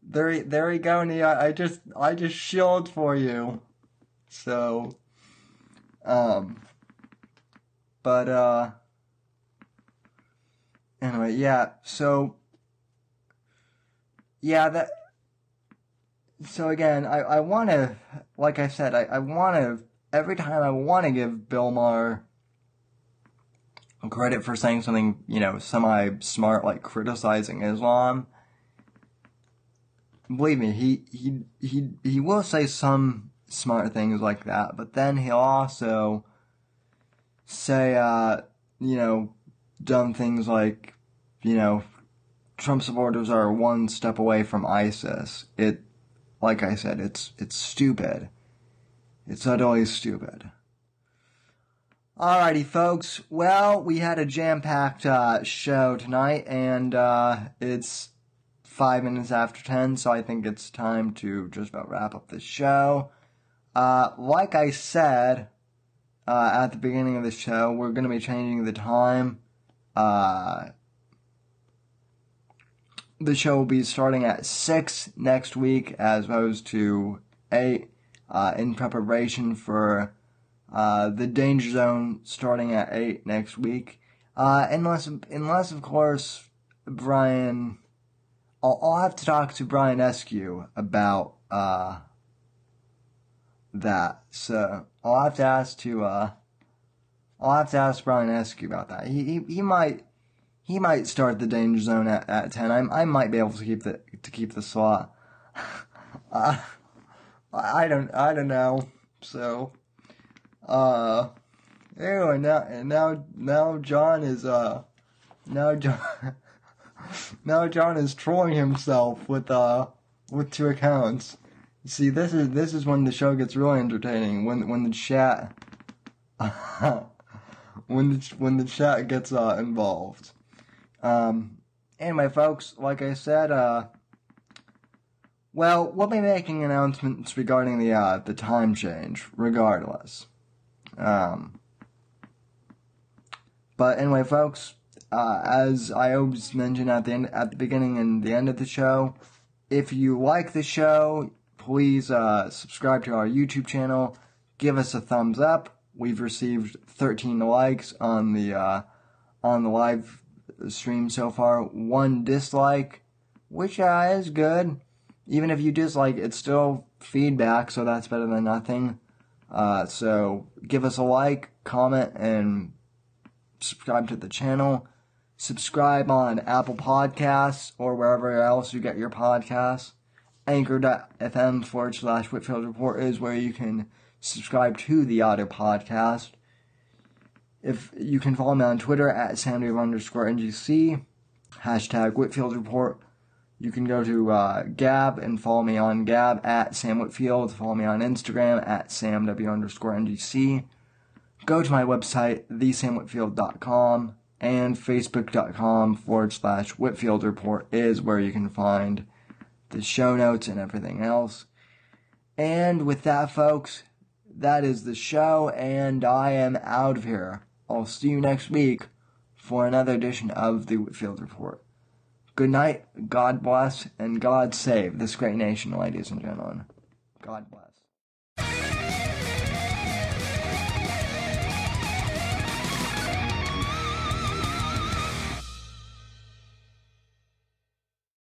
Speaker 1: There, there you go, Nia. I just, I just shield for you. So, um, but uh, anyway, yeah. So, yeah, that. So again, I, I want to, like I said, I, I want to every time I want to give Bill Maher credit for saying something, you know, semi smart, like criticizing Islam. Believe me, he, he, he, he will say some smart things like that, but then he'll also say, uh, you know, dumb things like, you know, Trump supporters are one step away from ISIS. It, like I said, it's, it's stupid. It's utterly stupid. Alrighty, folks. Well, we had a jam-packed uh, show tonight, and uh, it's five minutes after ten, so I think it's time to just about wrap up the show. Uh, like I said uh, at the beginning of the show, we're going to be changing the time. Uh, the show will be starting at six next week, as opposed to eight, uh, in preparation for uh, the Danger Zone starting at eight next week. Uh, unless, unless of course, Brian, I'll, I'll have to talk to Brian Eskew about uh, that. So I'll have to ask to, uh, I'll have to ask Brian Eskew about that. He, he, he might, he might start the Danger Zone at, at ten. I, I might be able to keep the to keep the slot. uh, I don't, I don't know. So. Uh, anyway, now and now now John is uh now John now John is trolling himself with uh with two accounts. See, this is this is when the show gets really entertaining. When when the chat when the when the chat gets uh involved. Um, anyway, folks, like I said, uh, well, we'll be making announcements regarding the uh, the time change, regardless. Um, but anyway, folks, uh, as I always mention at the end, at the beginning and the end of the show, if you like the show, please uh, subscribe to our YouTube channel. Give us a thumbs up. We've received 13 likes on the uh, on the live stream so far. One dislike, which uh, is good. Even if you dislike, it's still feedback, so that's better than nothing. Uh, so give us a like, comment, and subscribe to the channel. Subscribe on Apple Podcasts or wherever else you get your podcasts. Anchor.fm forward slash Whitfield Report is where you can subscribe to the audio podcast. If you can follow me on Twitter at Samdave underscore NGC, hashtag Whitfield Report. You can go to uh, Gab and follow me on Gab at Sam Whitfield. Follow me on Instagram at SamW underscore NGC. Go to my website, thesamwhitfield.com, and facebook.com forward slash Whitfield Report is where you can find the show notes and everything else. And with that, folks, that is the show, and I am out of here. I'll see you next week for another edition of the Whitfield Report. Good night, God bless, and God save this great nation, ladies and gentlemen. God bless.